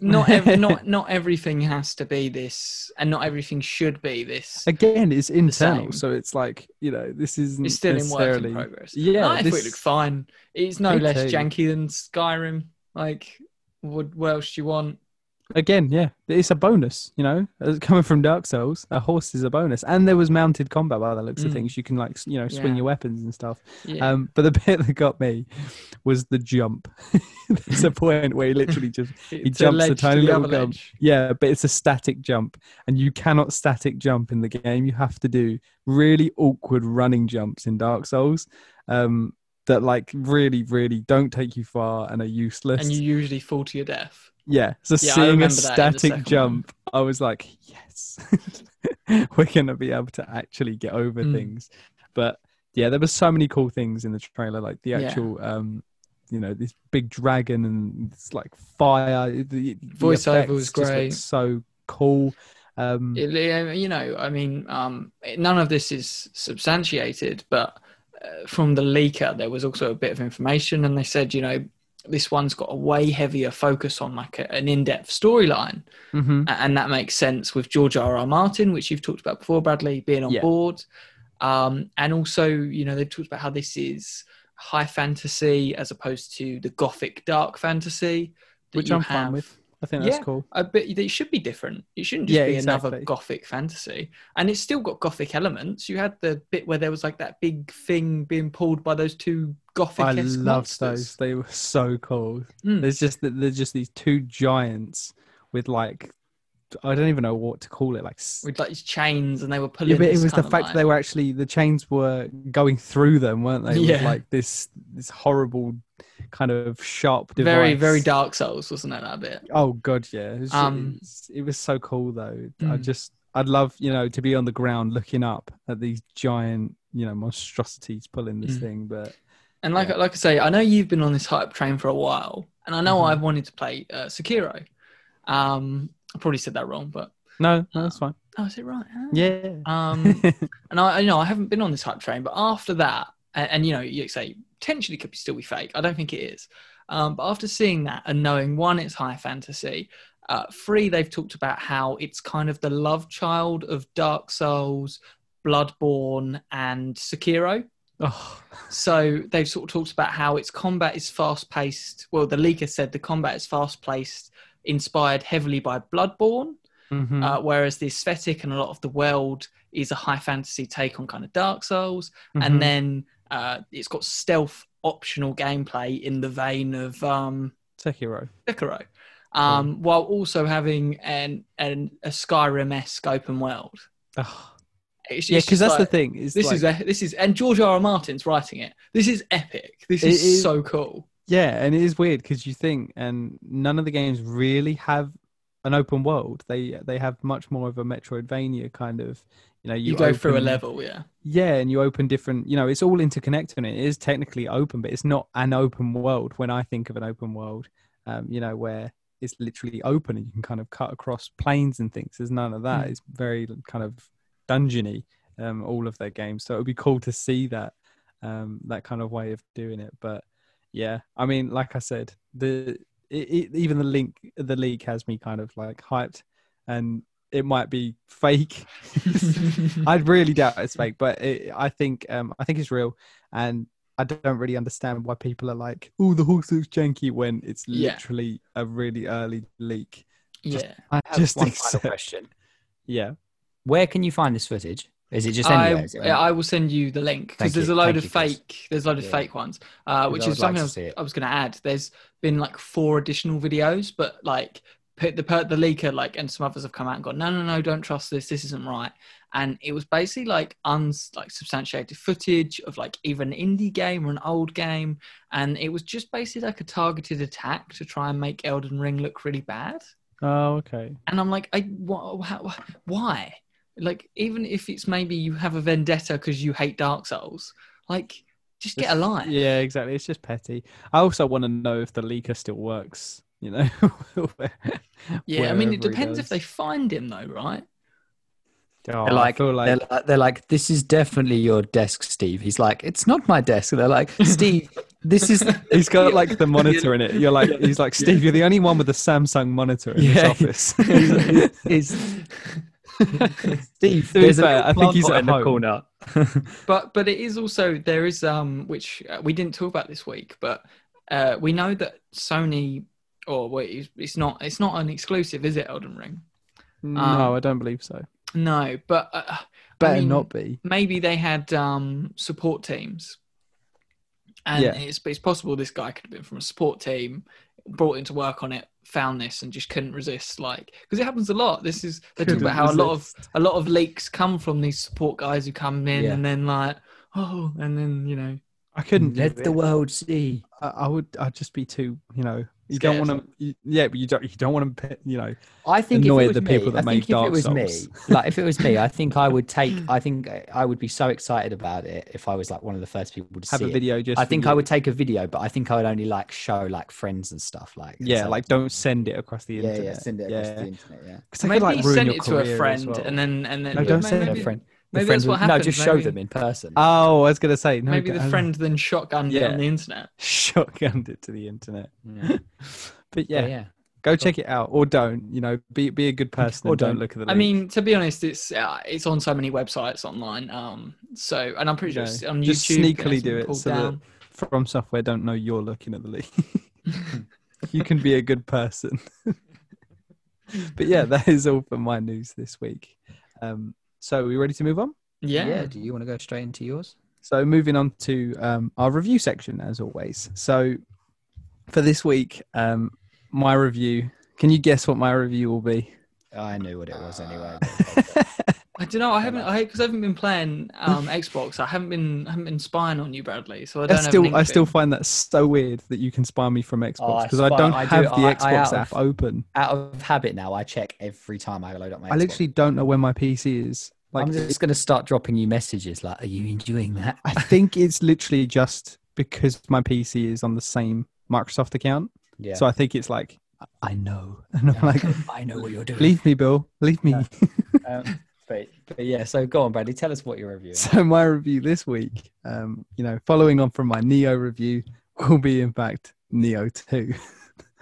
not ev- not not everything has to be this, and not everything should be this." again it's internal so it's like you know this isn't It's still in work necessarily in progress. Yeah, I this- it looked fine. It's no less too. janky than Skyrim. Like, What, what else do you want? Again, yeah, it's a bonus. You know, As- coming from Dark Souls, a horse is a bonus, and there was mounted combat by the looks of Mm. things. You can like you know swing Yeah. your weapons and stuff. Yeah. Um, but the bit that got me was the jump. There's a point where he literally just he jumps a to tiny little jump. ledge. Yeah, but it's a static jump, and you cannot static jump in the game. You have to do really awkward running jumps in Dark Souls um, that, like, really, really don't take you far and are useless. And you usually fall to your death. Yeah, so Yeah, seeing a remember that in static second one. jump, I was like, yes, we're gonna be able to actually get over Mm. things. But yeah, there were so many cool things in the trailer, like the Yeah. actual. Um, you know this big dragon and it's like fire. The, Voiceover was great. so cool. Um, It- you know, I mean, um, none of this is substantiated, but uh, from the leaker, there was also a bit of information, and they said, you know, this one's got a way heavier focus on like a, an in-depth storyline, mhm. And that makes sense with George R. R. Martin, which you've talked about before, Bradley, being on Yeah. board, um, and also, you know, they've talked about how this is high fantasy as opposed to the gothic dark fantasy, that Which you I'm fine with. I think that's Yeah. cool. I bet it should be different. It shouldn't just Yeah, be another gothic fantasy. And it's still got gothic elements. You had the bit where there was like that big thing being pulled by those two gothic I loved monsters. those. They were so cool. Mm. There's just there's just these two giants with like I don't even know what to call it. Like With like chains and they were pulling. yeah, but it was the fact like- that they were actually the chains were going through them, weren't they? With Yeah. like this this horrible kind of sharp device. very, very Dark Souls, wasn't it, that bit? Oh god, yeah. It was, Um, it was, so cool though. I Mm. just I'd love you know to be on the ground looking up at these giant you know monstrosities pulling this Mm. thing, but And like Yeah. like I say, I know you've been on this hype train for a while, and I know Mhm. I've wanted to play uh, Sekiro. Um, I probably said that wrong, but no, no that's fine. oh, is it right? Ah. Yeah. Um, and I, you know, I haven't been on this hype train, but after that, and, and you know, you say potentially could be, still be fake. I don't think it is. Um, but after seeing that and knowing one, it's high fantasy. Uh, three, they've talked about how it's kind of the love child of Dark Souls, Bloodborne, and Sekiro. oh, So they've sort of talked about how its combat is fast paced. Well, the leaker said the combat is fast paced, inspired heavily by Bloodborne mhm. uh, whereas the aesthetic and a lot of the world is a high fantasy take on kind of Dark Souls, Mhm. and then uh, it's got stealth optional gameplay in the vein of um, Sekiro. Sekiro, um, while also having an, an a Skyrim esque open world. Oh. It's, Yeah, because that's like- the thing. Is This like, is a, this is and George R. R. Martin's writing it. This is epic. This is, is- so cool. Yeah, and it is weird because you think, and none of the games really have an open world. They they have much more of a Metroidvania kind of. You know, you, You, go through a level, yeah. Yeah, and you open different. You know, it's all interconnected. And it is technically open, but it's not an open world. When I think of an open world, um, you know, where it's literally open and you can kind of cut across planes and things. There's none of that. Mm. It's very kind of dungeony. Um, all of their games, so it would be cool to see that um, that kind of way of doing it. But yeah, I mean, like I said, the it, it, even the link, the leak has me kind of like hyped, and it might be fake. I really doubt it's fake, but it, I think um, I think it's real, and I don't really understand why people are like, "Oh, the horse looks janky," when it's Yeah. literally a really early leak. yeah. I have Just one accept- final question. Yeah, Where can you find this footage? Is it just I, anywhere? Is it on- I will send you the link because Thank there's you. a load Thank of you, Chris. fake. There's a load of Yeah. fake ones, uh, which I is would like something I was. I was going to add. There's been like four additional videos, but like p- the the leaker like and some others have come out and gone, no, no, no, don't trust this. This isn't right. And it was basically like uns like substantiated footage of like either an indie game or an old game, and it was just basically like a targeted attack to try and make Elden Ring look really bad. Oh, okay. And I'm like, I wh- how, why? Like, even if it's maybe you have a vendetta because you hate Dark Souls, like, just get a It's- line. Yeah, exactly. It's just petty. I also want to know if the leaker still works. You know. Yeah, I mean, it depends if they find him, though, right? Oh, They're like, like they're, like, they're like, this is definitely your desk, Steve. He's like, it's not my desk. And they're like, Steve, this is. he's got like the monitor in it. You're like, he's like, Steve, you're the only one with a Samsung monitor in Yeah. this office. is Steve, To be there's fair, I think he's pot at in the corner. But but it is also there is um which uh, we didn't talk about this week, but uh, we know that Sony or wait, it's- it's not. It's not an exclusive, is it? Elden Ring. no, Um, I don't believe so. No, but uh, Better mean, not be. maybe they had um, support teams, and Yeah. it's it's possible this guy could have been from a support team, brought in to work on it, found this, and just couldn't resist. Like because it happens a lot. This is they talk about how a lot of a lot of leaks come from these support guys who come in Yeah. and then like oh, and then you know I couldn't. Let the world see. I, I would. I'd just be too. You know. You don't want to. Yeah, but you don't. You don't want to. You know. I think Annoy if it was the me, people that I make if Dark it was Souls. me, like if it was me, I think I would take. I think I would be so excited about it if I was like one of the first people to Have see a it. video just. I think you. I would take a video, but I think I would only like show like friends and stuff like. Yeah, like don't send it across the internet. yeah, send it across yeah. the internet. Yeah, Because I maybe could like ruin send your it to a friend well. and then and then No, don't maybe, send it to a friend. Maybe The that's friend what would- No, happens. just show them in person. Oh, I was gonna say no. Maybe the don't- friend then shotgunned it on the internet. shotgunned it to the internet. yeah. But yeah, yeah, yeah. go check it out or don't. You know, be be a good person Or or don't, don't. look at the. I mean, to be honest, it's uh, it's on so many websites online. Um, so and I'm pretty sure No, it's on just YouTube. sneakily do it pulled so that- from software don't know you're looking at the link. you can be a good person. but yeah, that is all for my news this week. Um, so are we ready to move on? Yeah. Do you want to go straight into yours? So moving on to um, our review section, as always. So for this week, um, my review. Can you guess what my review will be? I knew what it was anyway. I don't know. I haven't. I because I haven't been playing um, Xbox. I haven't been haven't been spying on you, Bradley. So I I don't. have still, an I still find that so weird that you can spy me from Oh, Xbox I because I, spy- don't I do- have the I- I Xbox out of- app open. Out of habit now, I check every time I load up my. I Xbox. literally don't know where my PC is. Like, I'm just going to start dropping you messages like, "Are you enjoying that?" I think it's literally just because my PC is on the same Microsoft account. Yeah. So I think it's like, I know. And I'm like, I know what you're doing. leave me, Bill. Leave me. Um, but, but yeah, so go on, Bradley. Tell us what your review. reviewing. So my review this week, um, you know, following on from my Nioh review, will be in fact Nioh 2.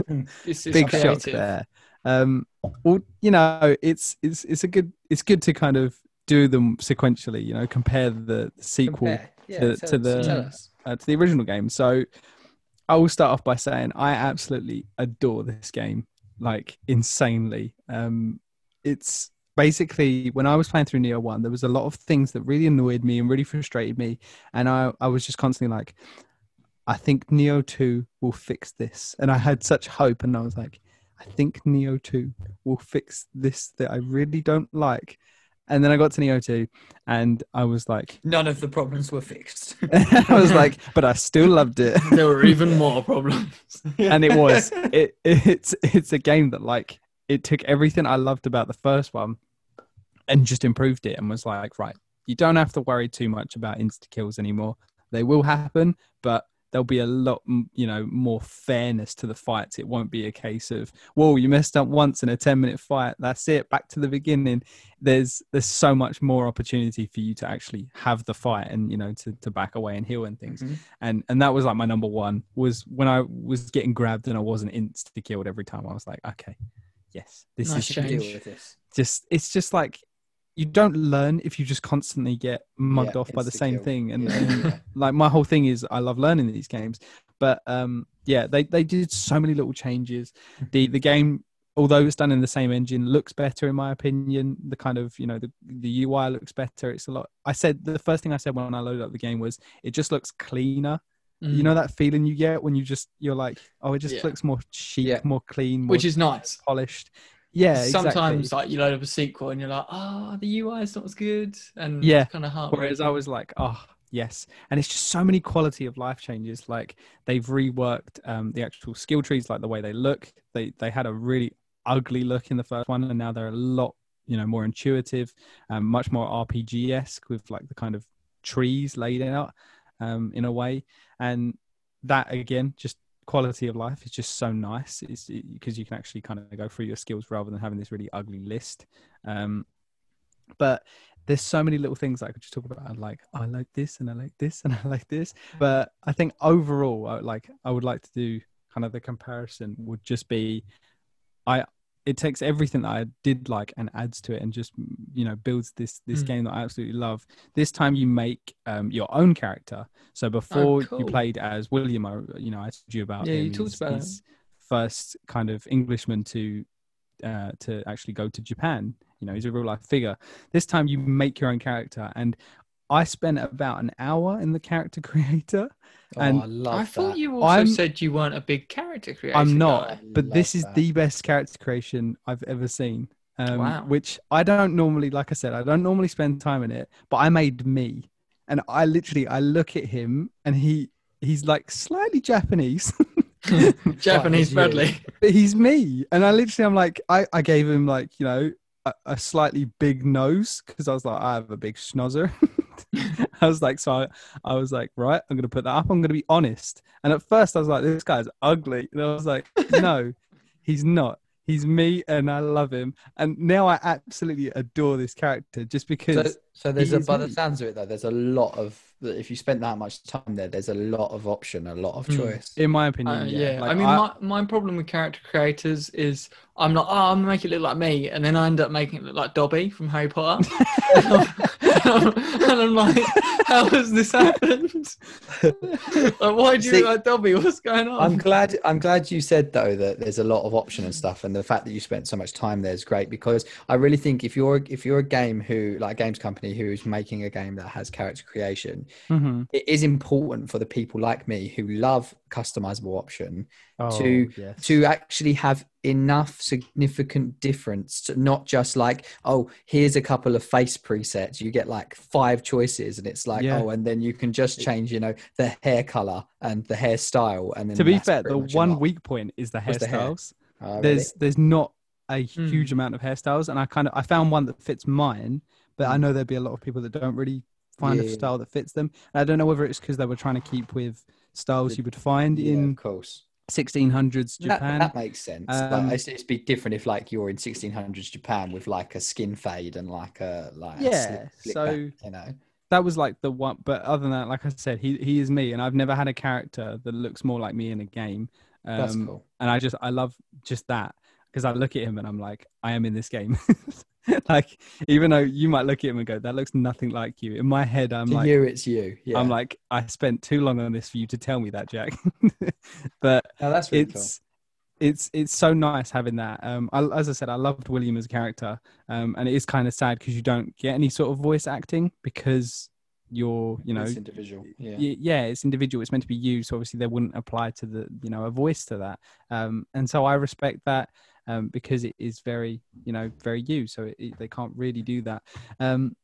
Big shock there. Um, well, you know, it's it's it's a good it's good to kind of do them sequentially. You know, compare the, the sequel Compare. Yeah, to- to us- the- uh, to the original game. So I will start off by saying I absolutely adore this game, like insanely. Um, it's basically when I was playing through Nioh One, there was a lot of things that really annoyed me and really frustrated me, and I I was just constantly like, I think Nioh Two will fix this, and I had such hope, and I was like, I think Nioh Two will fix this that I really don't like. And then I got to Nioh 2 and I was like, None of the problems were fixed. I was like, but I still loved it. there were even more problems. and it was it it's it's a game that like it took everything I loved about the first one and just improved it and was like, right, you don't have to worry too much about insta kills anymore. They will happen, but there'll be a lot, you know, more fairness to the fights. It won't be a case of, whoa, you messed up once in a ten minute fight. That's it. Back to the beginning. There's there's so much more opportunity for you to actually have the fight and you know to to back away and heal and things Mhm. and and that was like my number one was when I was getting grabbed and I wasn't insta killed every time. I was like, okay, yes, this Nice is change. Deal with this. just it's just like you don't learn if you just constantly get mugged Yeah, off by the same thing. And, Yeah. and like my whole thing is I love learning these games. But um yeah they they did so many little changes. The the game although it's done in the same engine looks better in my opinion. The kind of you know the the UI looks better. It's a lot I said the first thing I said when I loaded up the game was it just looks cleaner. You know that feeling you get when you just you're like oh it just Yeah. looks more chic more clean more which is nice. polished yeah exactly. Sometimes like you load up a sequel and you're like, oh, the UI is not as good, and Yeah. kind of hard. Whereas I was like, oh yes, and it's just so many quality of life changes. Like they've reworked um, the actual skill trees, like the way they look. They they had a really ugly look in the first one, and now they're a lot you know more intuitive, um, much more RPG esque with like the kind of trees laid out um, in a way, and that again just quality of life is just so nice because you can actually kind of go through your skills rather than having this really ugly list um but there's so many little things I could just talk about. I Like I like this and I like this and I like this. But I think overall, I, like I would like to do kind of the comparison would just be, I it takes everything that I did like and adds to it and just you know builds this this Mm. game that I absolutely love. This time you make um, your own character. So before cool. you played as William, I you know I told you about Yeah, you talked He's- about he's first kind of Englishman to uh, to actually go to Japan. You know, he's a real life figure. This time you make your own character, and I spent about an hour in the character creator. Oh, And I love I thought you also I'm- said you weren't a big character creator. I'm not, guy. but this Love is that. the best character creation I've ever seen. Um, Wow. Which I don't normally, like I said, I don't normally spend time in it, but I made me, and I literally I look at him and he he's like slightly Japanese. Japanese you. Bradley. but he's me and i literally i'm like i, I gave him like you know a, a slightly big nose because i was like i have a big schnozzer i was like so I, I was like right i'm gonna put that up i'm gonna be honest. And at first i was like this guy's ugly. And i was like no he's not. He's me and i love him. And now i absolutely adore this character just because so there's a by the sounds of it though, there's a lot of if you spent that much time there, there's a lot of option, a lot of Mm. choice. in my opinion Uh, yeah, yeah, Like, I mean, my, my problem with character creators is I'm like, oh, I'm gonna make it look like me, and then I end up making it look like Dobby from Harry Potter, and, I'm, and I'm like, how has this happened? like, why do you look like Dobby? What's going on? I'm glad. I'm glad you said though that there's a lot of option and stuff, and the fact that you spent so much time there is great because I really think if you're if you're a game who like a games company who is making a game that has character creation, Mhm. it is important for the people like me who love customizable option Oh, to yes. to actually have enough significant difference to not just like oh here's a couple of face presets you get like five choices and it's like Yeah. oh and then you can just change you know the hair color and the hairstyle and then to be fair the one weak point is the Was the hair. hairstyles Oh, really? there's there's not a Hmm. huge amount of hairstyles and i kind of i found one that fits mine but i Hmm. know there'd be a lot of people that don't really find Yeah. a style that fits them. And i don't know whether it's because they were trying to keep with styles you would find yeah, in of course. 1600s japan that makes sense. Like, Um, it's, it'd be different if like you're in 1600s japan with like a skin fade and like a like a Yeah, slick- slick so- back, you know? that was like the one but other than that like i said he he is me and i've never had a character that looks more like me in a game. Um, that's cool. and I just I love just that because I look at him and I'm like I am in this game. like even though you might look at him and go that looks nothing like you. In my head I'm to like you it's you. Yeah. I'm like I spent too long on this for you to tell me that Jack. but oh, that's really cool. it's it's it's so nice having that. Um, I, as I said, I loved William as a character, um, and it is kind of sad because you don't get any sort of voice acting because you're you know it's individual yeah. y- yeah it's individual. It's meant to be you so obviously they wouldn't apply to the you know a voice to that. Um and so i respect that um because it is very you know very you so it, it- they can't really do that um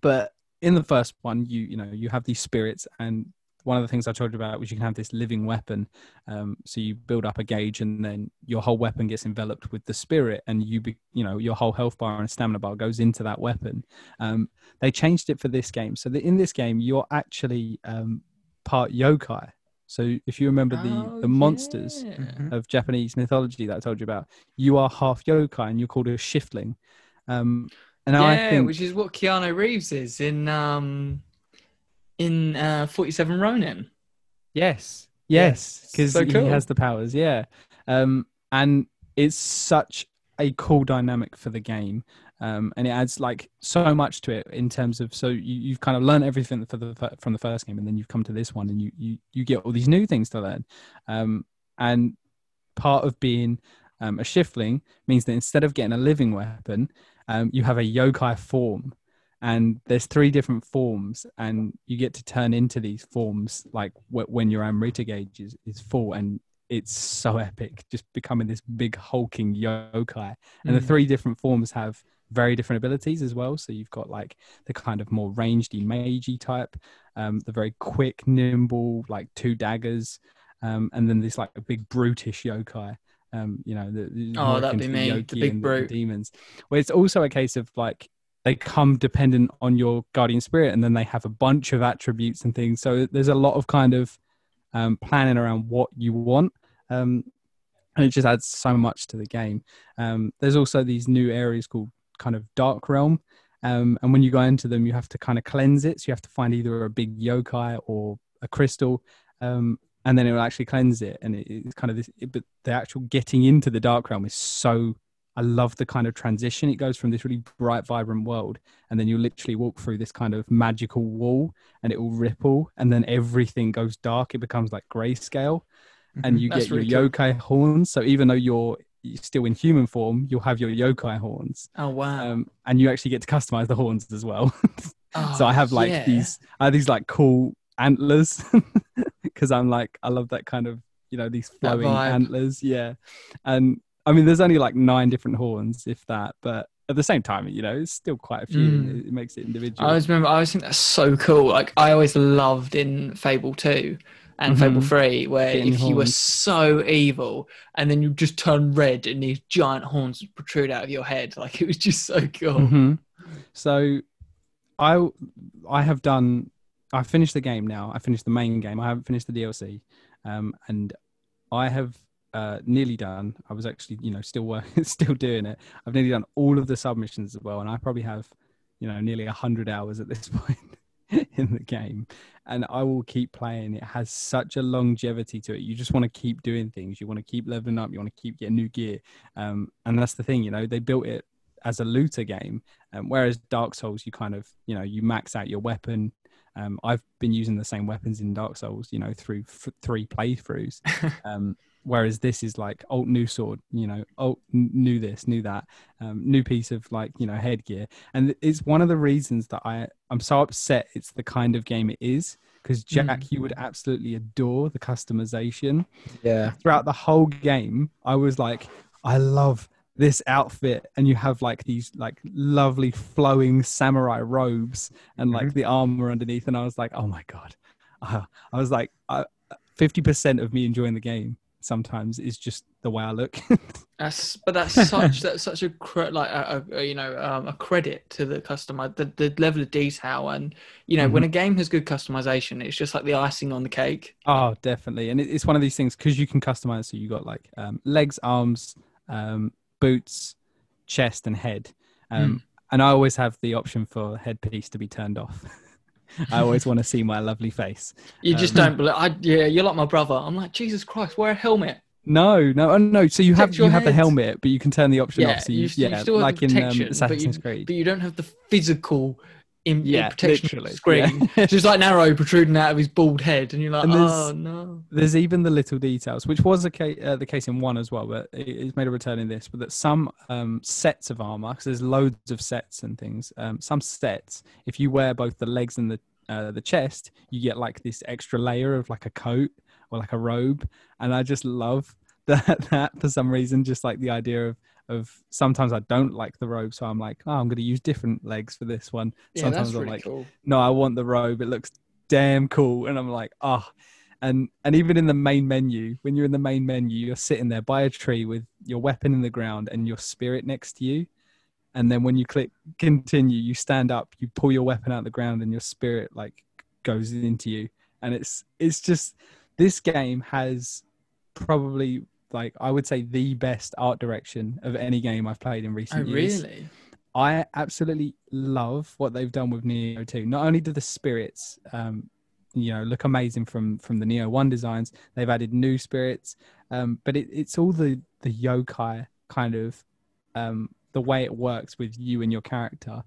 but in the first one you you know you have these spirits and one of the things I told you about was you can have this living weapon. Um, so you build up a gauge, and then your whole weapon gets enveloped with the spirit, and you, be, you know, your whole health bar and stamina bar goes into that weapon. Um, they changed it for this game, so in this game you're actually um, part yokai. So if you remember the Oh, the monsters yeah. Of Japanese mythology that I told you about, you are half yokai, and you're called a shiftling. Um, and yeah, I think which is what Keanu Reeves is in um in uh 47 Ronin. Yes. Yes. Yes. Because So he has the powers. Yeah. Um, and it's such a cool dynamic for the game. Um, and it adds like so much to it in terms of so you, you've kind of learned everything for the from the first game, and then you've come to this one, and you you you get all these new things to learn. Um, and part of being um, a shiftling means that instead of getting a living weapon, um, you have a yokai form, and there's three different forms, and you get to turn into these forms like wh- when your Amrita gauge is, is full, and it's so epic, just becoming this big hulking yokai. And the Mm. three different forms have very different abilities as well. So you've got like the kind of more rangedy, magey type, um, the very quick, nimble, like two daggers, um, and then this like a big brutish yokai. Um, you know, the, the Oh, that'd be to me, the big brute. demons. Well, it's also a case of like they come dependent on your guardian spirit, and then they have a bunch of attributes and things. So there's a lot of kind of um, planning around what you want. Um, and it just adds so much to the game. Um, there's also these new areas called kind of dark realm. Um, and when you go into them, you have to kind of cleanse it. So you have to find either a big yokai or a crystal. Um, and then it will actually cleanse it. And it, it's kind of this, it, but the actual getting into the dark realm is so, I love the kind of transition. It goes from this really bright, vibrant world. And then you literally walk through this kind of magical wall and it will ripple. And then everything goes dark. It becomes like grayscale. and you That's get your really cool. yokai horns. So even though you're still in human form, you'll have your yokai horns, Oh wow! um, and you actually get to customize the horns as well. Oh, so I have like yeah. these, I have these like cool antlers because I'm like I love that kind of you know these flowing antlers, yeah. And I mean, there's only like nine different horns, if that, but at the same time, you know, it's still quite a few. Mm. It, it makes it individual. I always remember. I always think that's so cool. Like I always loved in Fable Two and Fable Mhm. Three, where Getting if you were so evil and then you just turn red and these giant horns would protrude out of your head, like it was just so cool. Mhm. So, I I have done. I finished the game now. I finished the main game. I haven't finished the DLC, um, and I have uh, nearly done. I was actually, you know, still working, still doing it. I've nearly done all of the submissions as well, and I probably have, you know, nearly hundred hours at this point in the game. And I will keep playing. It has such a longevity to it. You just want to keep doing things. You want to keep leveling up. You want to keep getting new gear. Um, and that's the thing, you know, they built it as a looter game, um, whereas Dark Souls, you kind of, you know, you max out your weapon. Um, I've been using the same weapons in Dark Souls, you know, through f- three playthroughs. whereas this is like old new sword, you know, old n- new this, new that, um, new piece of like you know headgear, and it's one of the reasons that I I'm so upset. It's the kind of game it is because Jack, Mm. you would absolutely adore the customization Yeah. throughout the whole game, I was like, I love this outfit, and you have like these like lovely flowing samurai robes and like the armor underneath, and I was like, oh my god, uh, I was like, fifty percent of me enjoying the game sometimes is just the way I look. That's but that's such that's such a like a, a, you know um, a credit to the customer the, the level of detail and you know when a game has good customization it's just like the icing on the cake. Oh, definitely. And it, it's one of these things because you can customize. So you got like um, legs, arms, um, boots, chest, and head. Um, And I always have the option for headpiece to be turned off. I always want to see my lovely face. You just Um, don't believe. I, yeah, you're like my brother. I'm like Jesus Christ, wear a helmet. No, no, oh, no. So you have you your have the helmet, but you can turn the option Yeah, off. So you, you, yeah, still have like the in um, protection, but, Assassin's you, Creed. but you don't have the physical in, in Yeah, protection literally, screen. yeah. Just like Narrow protruding out of his bald head, and you're like, And oh no. there's even the little details, which was the case, uh, the case in one as well, but it- it's made a return in this. But that some um, sets of armor, because there's loads of sets and things. Um, some sets, if you wear both the legs and the uh, the chest, you get like this extra layer of like a coat or like a robe, and I just love that. That for some reason, just like the idea of of sometimes I don't like the robe, so I'm like, oh, I'm going to use different legs for this one. Yeah, sometimes that's I'm really like, cool. no, I want the robe. It looks damn cool. And I'm like, oh. And and even in the main menu, when you're in the main menu, you're sitting there by a tree with your weapon in the ground and your spirit next to you. And then when you click continue, you stand up, you pull your weapon out of the ground, and your spirit like goes into you. And it's it's just this game has probably like I would say the best art direction of any game I've played in Oh recent years. really? I absolutely love what they've done with Nioh 2. Not only do the spirits, um, you know, look amazing from from the Nioh One designs, they've added new spirits, um, but it, it's all the the yokai kind of um, the way it works with you and your character.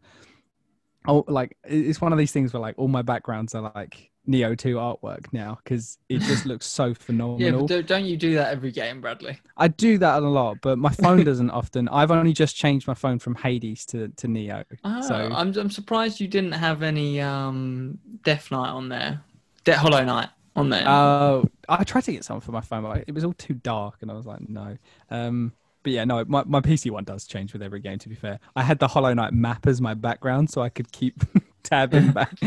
Oh, like it's one of these things where like all my backgrounds are like Nioh 2 artwork now because it just looks so Yeah, phenomenal. but don't, you do that every game, Bradley? I do that a lot, but my phone doesn't often. I've only just changed my phone from Hades to, to Nioh. Oh, So- I'm I'm surprised you didn't have any um Death Knight on there, Death Hollow Knight on there. Oh, I tried to get something for my phone, but it was all too dark, and I was like, no. Um, but yeah, no, my, my PC one does change with every game. To be fair, I had the Hollow Knight map as my background, so I could keep tabbing back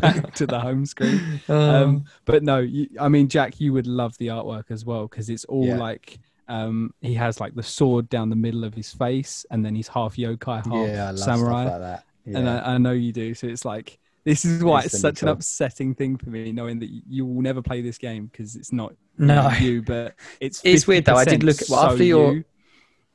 back to the home screen. Um, but no, you, I mean, Jack, you would love the artwork as well because it's all Yeah. like um, he has like the sword down the middle of his face, and then he's half yokai, half Yeah, I love samurai. stuff like that. Yeah. and I, I know you do. So it's like this is why it's Instantly such an upsetting thing for me, knowing that you will never play this game because it's not No. you, but it's It's weird though, I did look at- well, so after your- you.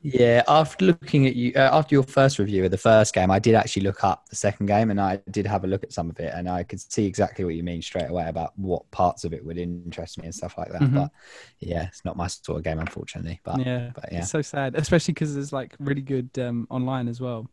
Yeah, after looking at you, uh, after your first review of the first game, I did actually look up the second game, and I did have a look at some of it, and I could see exactly what you mean straight away about what parts of it would interest me and stuff like that. Mhm. But yeah, it's not my sort of game, unfortunately. But yeah, but yeah. it's so sad, especially because there's like really good um, online as well.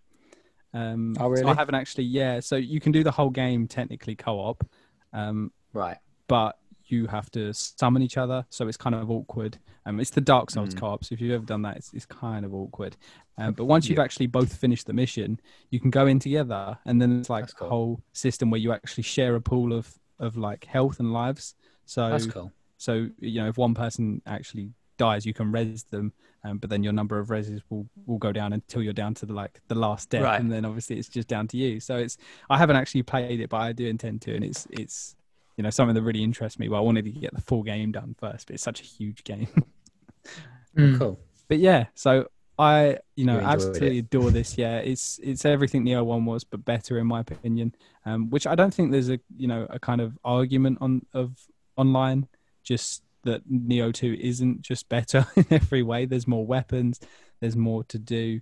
Um, Oh, so I haven't actually, yeah. So you can do the whole game technically co-op, um, right, but you have to summon each other, so it's kind of awkward. Um, it's the Dark Souls Mm. co-op, so if you've ever done that, it's, it's kind of awkward. Um, but once you've Yeah. actually both finished the mission, you can go in together, and then it's like That's a whole system where you actually share a pool of of like health and lives. So That's cool. so you know if one person actually dies, you can res them, um, but then your number of reses will will go down until you're down to the like the last death, Right. and then obviously it's just down to you. So it's I haven't actually played it, but I do intend to, and it's it's you know something that really interests me. But I wanted to get the full game done first, but it's such a huge game. Mm. Cool. but yeah, so I you know You enjoyed absolutely adore this. Yeah, it's it's everything Nioh One was, but better in my opinion. Um, which I don't think there's a you know a kind of argument on of online, just that Nioh Two isn't just better in every way. There's more weapons, there's more to do.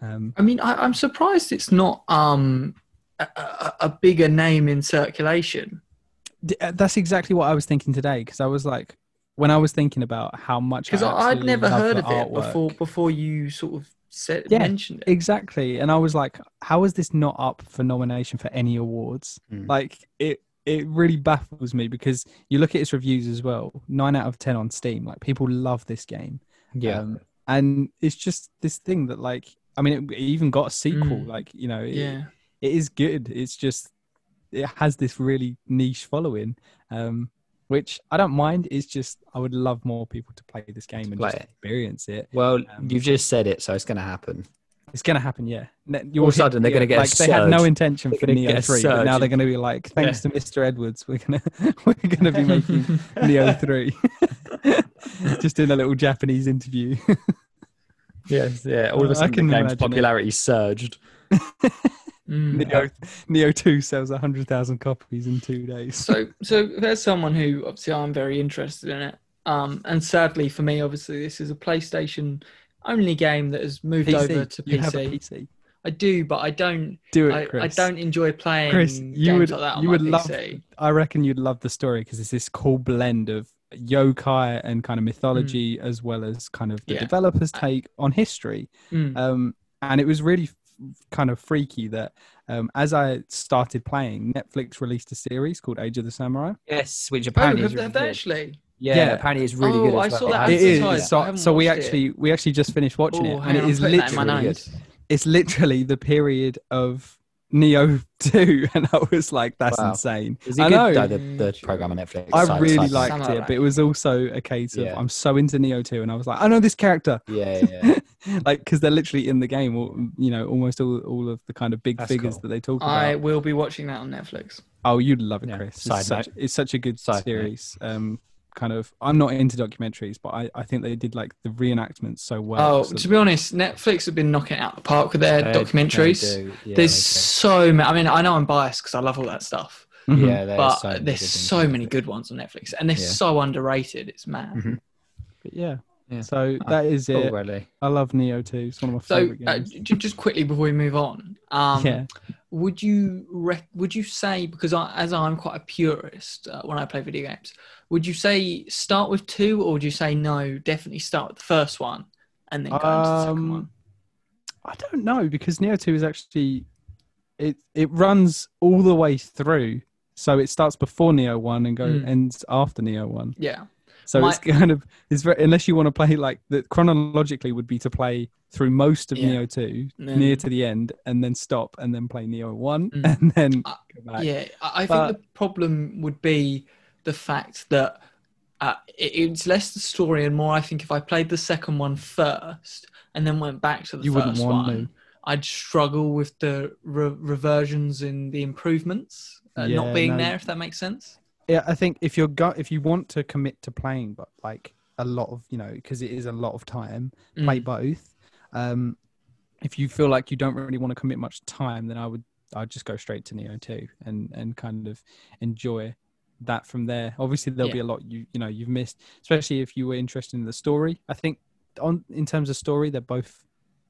Um, I mean, I, I'm surprised it's not um a, a, a bigger name in circulation. D- uh, that's exactly what I was thinking today because I was like, when I was thinking about how much because I I'd never heard the of it before before you sort of said Yeah, mentioned it. Exactly. And I was like, how is this not up for nomination for any awards? Mm. Like it it really baffles me because you look at its reviews as well. Nine out of ten on Steam. Like people love this game. Yeah. Um, and it's just this thing that like I mean it, it even got a sequel. Mm. Like, you know, it, Yeah, it is good. It's just it has this really niche following. Um which I don't mind. It's just I would love more people to play this game and play it. experience it. well, um, you've just said it, so it's going to happen. It's gonna happen, yeah. Ne- All of a sudden, they're gonna get a like they had no intention They're for Nioh three, but now they're gonna be like, thanks to Mr. Edwards, we're gonna we're gonna be making Nioh three. Just in a little Japanese interview. Yes, yeah. All of a sudden, the game's imagine it. popularity surged. Mm. Nioh Nioh two sells hundred thousand copies in two days. so so there's someone who obviously I'm very interested in it. Um, and sadly for me, obviously this is a PlayStation only game that has moved PC. over to you PC. PC. I do, but I don't. Do it, I, Chris. I don't enjoy playing Chris, games you would- like that on you would love- I reckon you'd love the story because it's this cool blend of yokai and kind of mythology, as well as kind of the Yeah. developer's take on history. Mm. um, and it was really kind of freaky that um, as I started playing, Netflix released a series called Age of the Samurai. Yes, which Oh, apparently have, is really they good. actually? Yeah, Yeah. apparently it's really Oh, good. I well. saw that I It advertised. is. I So, so we watched it. actually we actually just finished watching Oh, it, and on, it I'm is putting that in my literally it's literally the period of Nioh Two, and I was like, that's Wow. insane. Is it I good know. though, the, the program on Netflix? I Side- really side- liked Samurai. it, but it was also a case of Yeah. I'm so into Nioh Two, and I was like, I know this character, Yeah, yeah. yeah. like because they're literally in the game, or you know, almost all all of the kind of big That's figures cool. that they talk about. I will be watching that on Netflix. Oh, you'd love it, Yeah. Chris. It's such, it's such a good Side note. series. Um, kind of. I'm not into documentaries, but I, I think they did like the reenactments so well. oh, so- to be honest, Netflix have been knocking it out the park with their They- they documentaries. do. Yeah, there's they so many. I mean, I know I'm biased because I love all that stuff, do. Mhm. yeah, there's but so there's so many good ones on Netflix, and they're Yeah. so underrated. It's mad. Mhm. But yeah. Yeah. So that is Cool, it. really. I love Nioh too. It's one of my So, favorite uh, games. j- just quickly before we move on, um, yeah. would you rec- would you say because I, as I'm quite a purist uh, when I play video games, would you say start with two, or would you say no, definitely start with the first one and then go into the second Um, one? I don't know because Nioh Two is actually it. It runs all the way through. So it starts before Nioh One and go Mm. ends after Nioh One. Yeah, So My- it's kind of it's very unless you want to play like the chronologically would be to play through most of Yeah. Nioh two Mm. near to the end and then stop and then play Nioh one Mm. and then Uh, go back. yeah. I, I But- think the problem would be the fact that uh, it, it's less the story and more. I think if I played the second one first and then went back to the You wouldn't first one, to. I'd struggle with the re- reversions in the improvements uh, Yeah, not being no. there. If that makes sense. Yeah, I think if you're go- if you want to commit to playing, but like a lot of you know because it is a lot of time, play Mm. both. Um, if you feel like you don't really want to commit much time, then I would I'd just go straight to Nioh two and and kind of enjoy that from there. Obviously, there'll be a lot you you know you've missed, especially if you were interested in the story. I think on in terms of story, they're both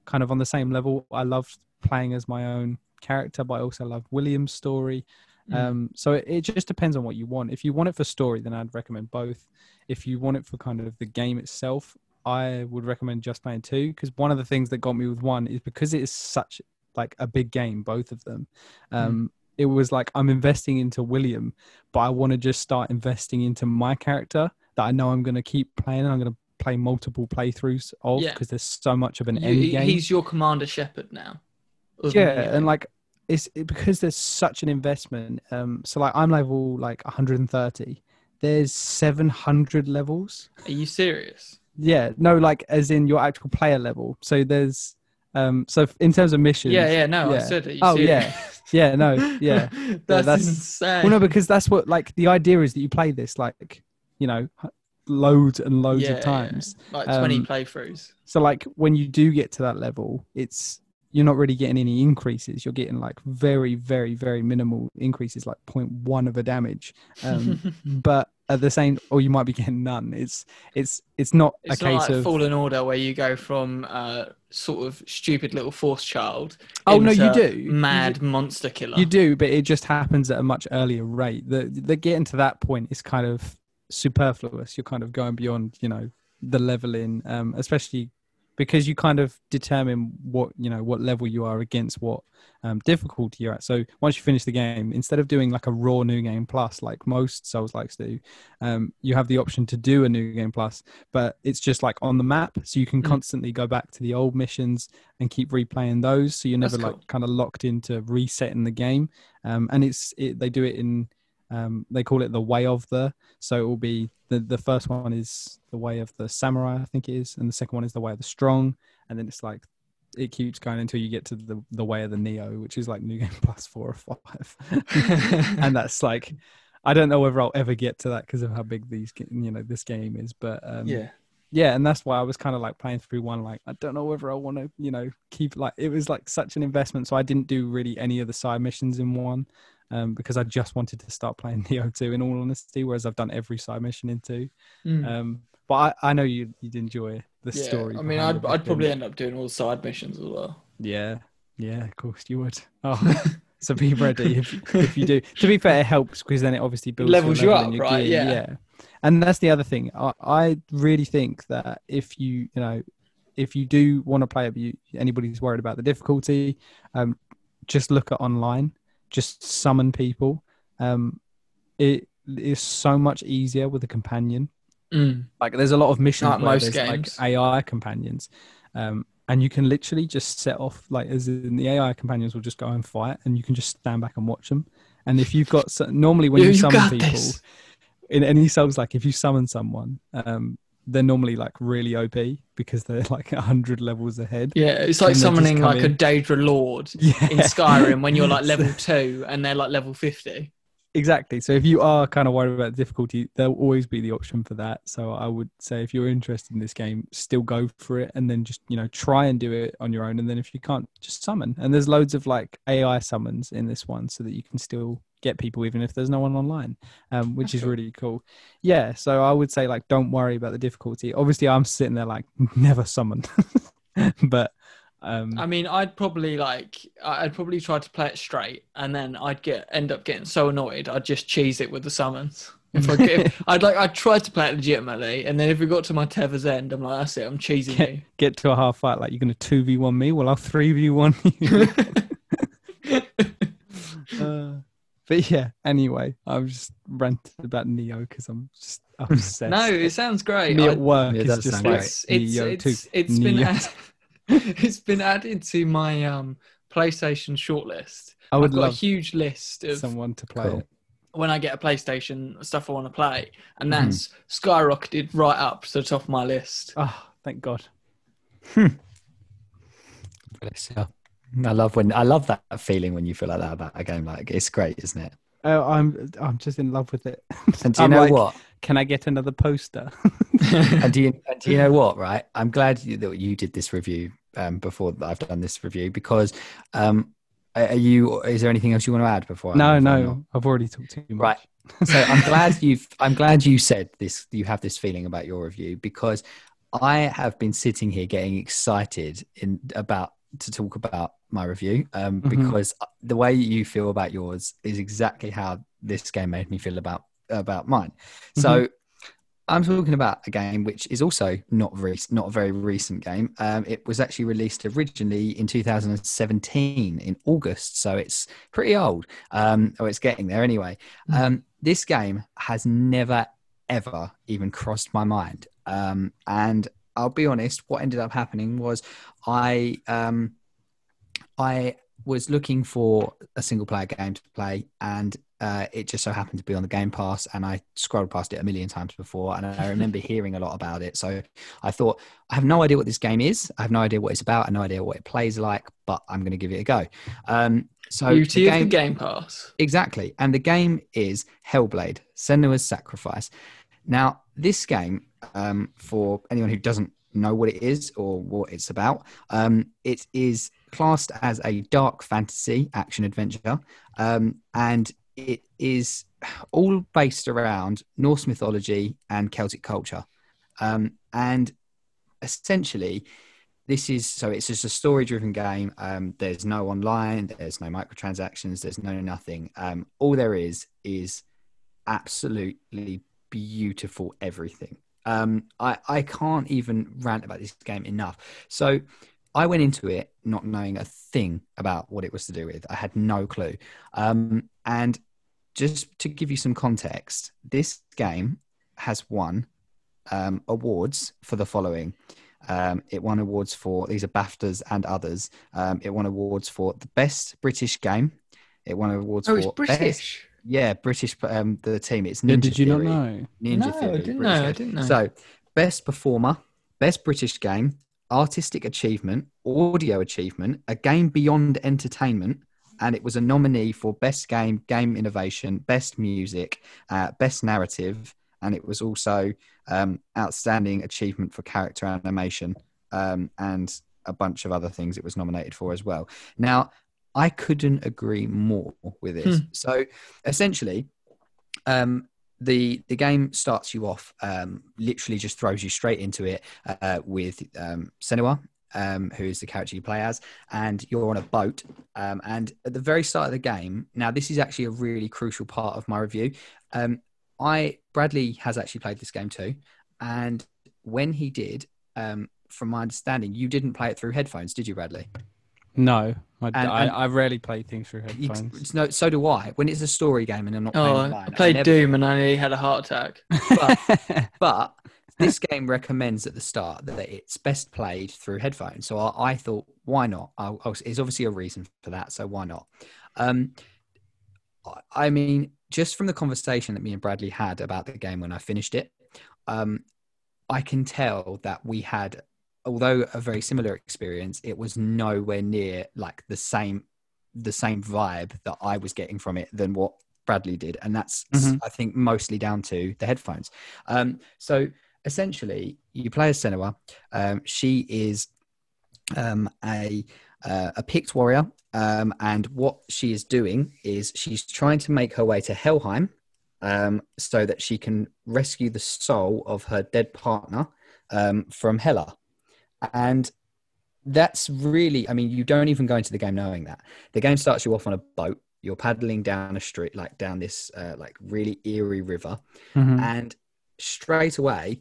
kind of on the same level. I loved playing as my own character, but I also love William's story. Mm. Um, so it, it just depends on what you want. If you want it for story, then I'd recommend both. If you want it for kind of the game itself, I would recommend just playing two because one of the things that got me with one is because it is such like a big game, both of them. Um, it was like I'm investing into William, but I want to just start investing into my character that I know I'm going to keep playing. And I'm going to play multiple playthroughs of Yeah. because there's so much of an You- end game. he's your Commander Shepard now. yeah, and like it's it, because there's such an investment. Um, so like I'm level like 130. There's 700 levels. Are you serious? Yeah, no, like as in your actual player level. So there's um, so in terms of missions. Yeah, yeah, no, I yeah. said it. You Oh, yeah. Yeah, no, yeah. that's, that's- insane. Well, no, because that's what like the idea is that you play this like you know loads and loads Yeah, of yeah. times. like 20 um, playthroughs. So like when you do get to that level, it's you're not really getting any increases. You're getting like very, very, very minimal increases, like 0.1 of a damage. Um, but at the same, or you might be getting none. It's it's it's not It's a not case like of Fallen Order where you go from uh, sort of stupid little force child. Oh, no, you do. You Mad monster killer. you do, but it just happens at a much earlier rate. The the getting to that point is kind of superfluous. You're kind of going beyond, you know, the leveling, um, especially because you kind of determine what you know what level you are against what um, difficulty you're at. So once you finish the game, instead of doing like a raw new game plus like most Souls likes do, um, you have the option to do a new game plus, but it's just like on the map, so you can Mm. constantly go back to the old missions and keep replaying those. So you're never cool. like kind of locked into resetting the game. Um, and it's it, they do it in um, they call it the way of the. So it will be the the first one is the way of the samurai, I think it is, and the second one is the way of the strong, and then it's like it keeps going until you get to the the way of the Nioh, which is like new game plus four or five, and that's like. I don't know whether I'll ever get to that because of how big these, you know, this game is. But um, yeah. yeah and that's why i was kind of like playing through one like i don't know whether i want to you know keep like it was like such an investment so i didn't do really any of the side missions in one um, because i just wanted to start playing Nioh 2 in all honesty whereas i've done every side mission in 2 Mm. um, but I, I know you you'd enjoy the yeah. story I mean, I'd, I'd probably end up doing all side missions as well. yeah yeah of course you would oh so be ready if, if you do to be fair it helps because then it obviously builds levels you level up, your right? gear, Yeah. yeah and that's the other thing I, I really think that if you you know if you do want to play it but you, anybody's worried about the difficulty um just look at online just summon people um it is so much easier with a companion Mm. like there's a lot of missions Like where most there's games. like AI companions, um, and you can literally just set off like as in the AI companions will just go and fight, and you can just stand back and watch them. And if you've got so, normally when You- you, summon people this. in any souls, like if you summon someone, um, they're normally like really OP because they're like a hundred levels ahead. Yeah, it's like And they just summoning like a. Daedra Lord Yeah, in Skyrim when you're like level two and they're like level 50. Exactly. So if you are kind of worried about the difficulty, there'll always be the option for that. So I would say if you're interested in this game, still go for it and then just, you know, try and do it on your own. And then if you can't, just summon. And there's loads of like AI summons in this one so that you can still get people even if there's no one online, um, which That's is cool. really cool. Yeah. So I would say like, don't worry about the difficulty. Obviously, I'm sitting there like, never summon. but um, I mean, I'd probably like, I- I'd probably try to play it straight and then I'd get, end up getting so annoyed, I'd just cheese it with the summons. If I get, I'd like, I'd try to play it legitimately and then if we got to my tether's end, I'm like, that's it, I'm cheesing you. get to a half fight, like you're going to 2v1 me. Well, I'll 3v1 you. Uh, but yeah, anyway, I was just ranted about Nioh because I'm just obsessed. no, it sounds great. me I- at work Yeah, it is just like great. it's it's Nioh it's, too. it's been Nioh. add, it's been added to my um PlayStation shortlist. I would I've got a huge list of someone to play Cool. it. when I get a PlayStation stuff I want to play, and Mm-hmm. that's skyrocketed right up to the top of my list. Oh, thank God. Bless you. I love when I love that feeling when you feel like that about a game. Like it's great, isn't it? Oh, I'm I'm just in love with it. And do you I'm know like, what? Can I get another poster? and do you and do you know what? Right, I'm glad you, that you did this review um, before I've done this review because um, are you? Is there anything else you want to add before? No, move on, or- no, I've already talked too much. Right. so I'm glad you've I'm glad you said this you have this feeling about your review because I have been sitting here getting excited in about to talk about my review um, Mhm. because the way you feel about yours is exactly how this game made me feel about about mine. So I'm talking about a game which is also not very not a very recent game. Um, it was actually released originally in 2017 in August, so it's pretty old. Um, oh, it's getting there anyway. Hmm. Um, this game has never ever even crossed my mind, um, and I'll be honest. What ended up happening was I um, I was looking for a single player game to play, and uh, it just so happened to be on the Game Pass, and I scrolled past it a million times before, and I remember hearing a lot about it. So I thought, I have no idea what this game is. I have no idea what it's about. I have no idea what it plays like, but I'm going to give it a go. Um, so Beauty the of the game- Game Pass. Exactly. And the game is Hellblade, Senua's Sacrifice. Now, this game, um, for anyone who doesn't know what it is or what it's about, um, it is classed as a dark fantasy action adventure. Um, and it is all based around Norse mythology and Celtic culture. Um, and essentially, this is so it's just a story driven game. Um, there's no online, there's no microtransactions, there's no nothing. Um, all there is is absolutely beautiful everything. Um, I, I can't even rant about this game enough. So I went into it not knowing a thing about what it was to do with. I had no clue. Um, and just to give you some context, this game has won um, awards for the following. Um, it won awards for these are BAFTAs and others. Um, it won awards for the best British game. It won awards Oh, for British. Yeah, British. Um, the team. It's Ninja Yeah, did you not Theory. know? Ninja No, I Theory. didn't British know, I didn't know. So, best performer, best British game, artistic achievement, audio achievement, a game beyond entertainment, and it was a nominee for best game, game innovation, best music, uh, best narrative, and it was also um, outstanding achievement for character animation um, and a bunch of other things it was nominated for as well. Now, I couldn't agree more with this. Hmm. So, essentially, um, the the game starts you off um, literally just throws you straight into it uh, with um, Senua, um, who is the character you play as, and you're on a boat. Um, and at the very start of the game, now this is actually a really crucial part of my review. Um, I Bradley has actually played this game too, and when he did, um, from my understanding, you didn't play it through headphones, did you, Bradley? No, I, And- I, and- I rarely play things through You- headphones. no, so do I. When it's a story game and I'm not playing Oh, online, I played never- Doom and I nearly had a heart attack. but this game recommends at the start that it's best played through headphones. So I, I thought, why not? I, I was, there's obviously a reason for that, so why not? Um, I- I mean, just from the conversation that me and Bradley had about the game when I finished it, um, I can tell that we had, although a very similar experience, it was nowhere near like the same, the same vibe that I was getting from it than what Bradley did, and that's Mhm. I think mostly down to the headphones. Um, so essentially, you play as Senua. Um, she is um, a uh, a Pict warrior, um, and what she is doing is she's trying to make her way to Helheim, um, so that she can rescue the soul of her dead partner um, from Hela, and that's really i mean you don't even go into the game knowing that. The game starts you off on a boat. You're paddling down a street like down this uh, like really eerie river. Mhm. and straight away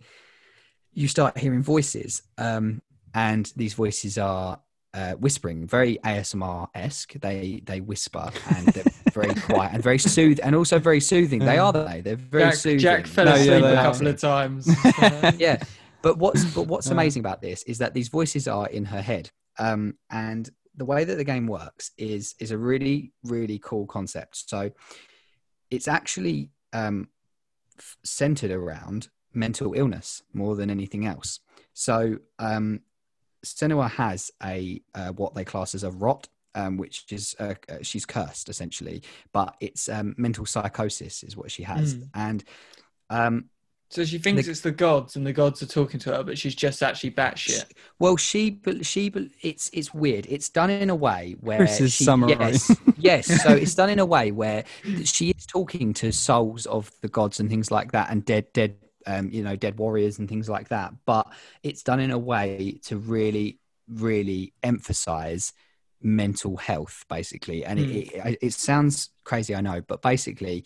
you start hearing voices um, and these voices are uh, whispering very asmr esque they they whisper and they're very quiet and very soothing, and also very soothing. They are they they're very Jack, soothing. Jack fell No, yeah, asleep they a are. couple of times. yeah but what's but what's amazing about this is that these voices are in her head. Um and the way that the game works is is a really really cool concept. So it's actually um f- centered around mental illness more than anything else. So um Senua has a uh, what they class as a rot um, which is uh, uh, she's cursed essentially. But it's um, mental psychosis is what she has. Mm. and um, so she thinks The- it's the gods and the gods are talking to her, but she's just actually batshit. Well, she, but she, but it's it's weird. It's done in a way where Chris's she, summary. Yes, yes. So it's done in a way where she is talking to souls of the gods and things like that, and dead, dead, um, you know, dead warriors and things like that. But it's done in a way to really, really emphasize mental health, basically. And Mm. it, it, it sounds crazy, I know, but basically,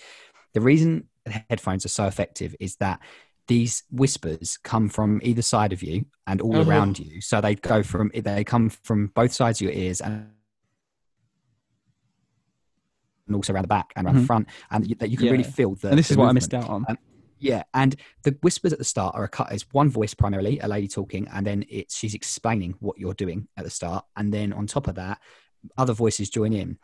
the reason headphones are so effective is that these whispers come from either side of you and all Oh. around you. So they go from they come from both sides of your ears and and also around the back and around the Mhm. front, and you, that you can really feel the. and this the is what I missed out on. Um, Yeah, and the whispers at the start are a cut. It's one voice primarily, a lady talking, and then it's she's explaining what you're doing at the start, and then on top of that, other voices join in.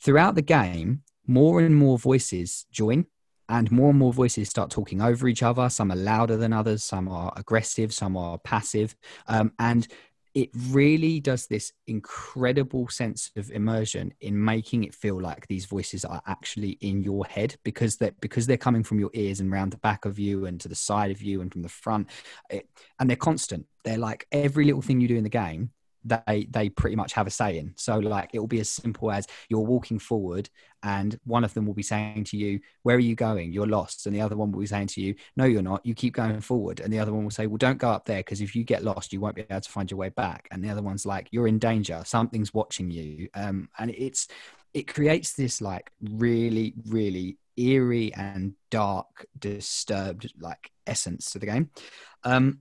Throughout the game, more and more voices join, and more and more voices start talking over each other. Some are louder than others, some are aggressive, some are passive, um, and it really does this incredible sense of immersion in making it feel like these voices are actually in your head because they're because they're coming from your ears and round the back of you and to the side of you and from the front. It, and they're constant. They're like every little thing you do in the game they they pretty much have a say in so like it will be as simple as you're walking forward and one of them will be saying to you where are you going? You're lost. And the other one will be saying to you no you're not. You keep going forward. And the other one will say well don't go up there because if you get lost you won't be able to find your way back. And the other one's like you're in danger. Something's watching you. Um and it's it creates this like really really eerie and dark disturbed like essence to the game. Um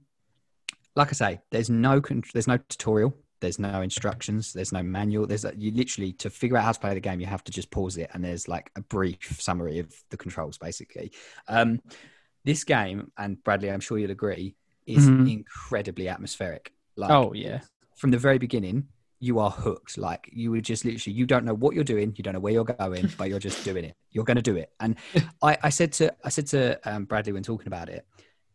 like i say there's no there's no tutorial there's no instructions there's no manual there's a, you literally to figure out how to play the game you have to just pause it and there's like a brief summary of the controls basically. Um this game and bradley i'm sure you'll agree is Mhm. incredibly atmospheric. Like oh yeah, from the very beginning you are hooked. Like you were just literally you don't know what you're doing you don't know where you're going but you're just doing it. You're going to do it. And I, I said to i said to um, bradley when talking about it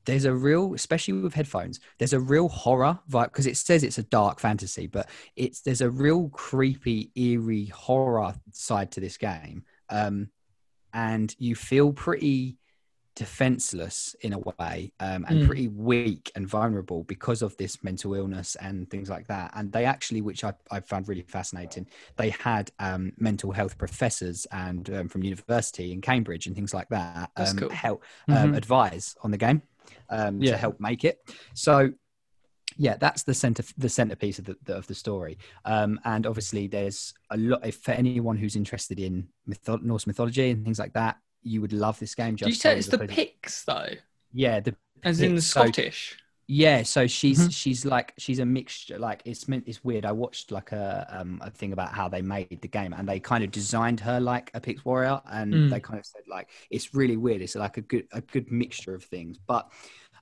there's a real especially with headphones there's a real horror vibe because it says it's a dark fantasy but it's there's a real creepy eerie horror side to this game um, and you feel pretty defenseless in a way um, and Mm. pretty weak and vulnerable because of this mental illness and things like that and they actually which i, I found really fascinating they had um, mental health professors and um, from university in cambridge and things like that um, cool. help um, Mhm. advise on the game um, Yeah. to help make it. So yeah that's the center the centerpiece of the, the of the story. Um and obviously there's a lot if for anyone who's interested in mytho- norse mythology and things like that you would love this game Do you just say it's the because- Picts though, yeah the as in the Picts, so- Scottish? Yeah so she's Mhm. she's like she's a mixture like it's meant it's weird i watched like a um a thing about how they made the game and they kind of designed her like a Picts warrior and Mm. they kind of said like it's really weird it's like a good a good mixture of things but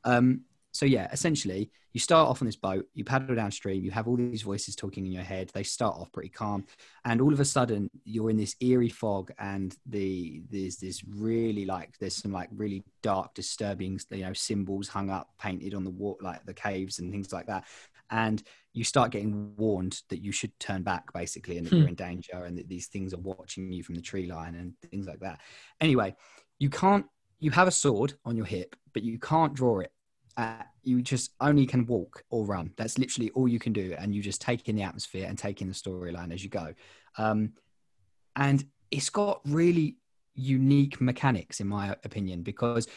um so yeah essentially you start off on this boat you paddle downstream you have all these voices talking in your head they start off pretty calm and all of a sudden you're in this eerie fog and the there's this really like there's some like really dark disturbing you know symbols hung up painted on the wall like the caves and things like that and you start getting warned that you should turn back basically and that Hmm. you're in danger and that these things are watching you from the tree line and things like that anyway you can't you have a sword on your hip but you can't draw it uh, you just only can walk or run. That's literally all you can do and you just take in the atmosphere and take in the storyline as you go. Um, and it's got really unique mechanics in my opinion because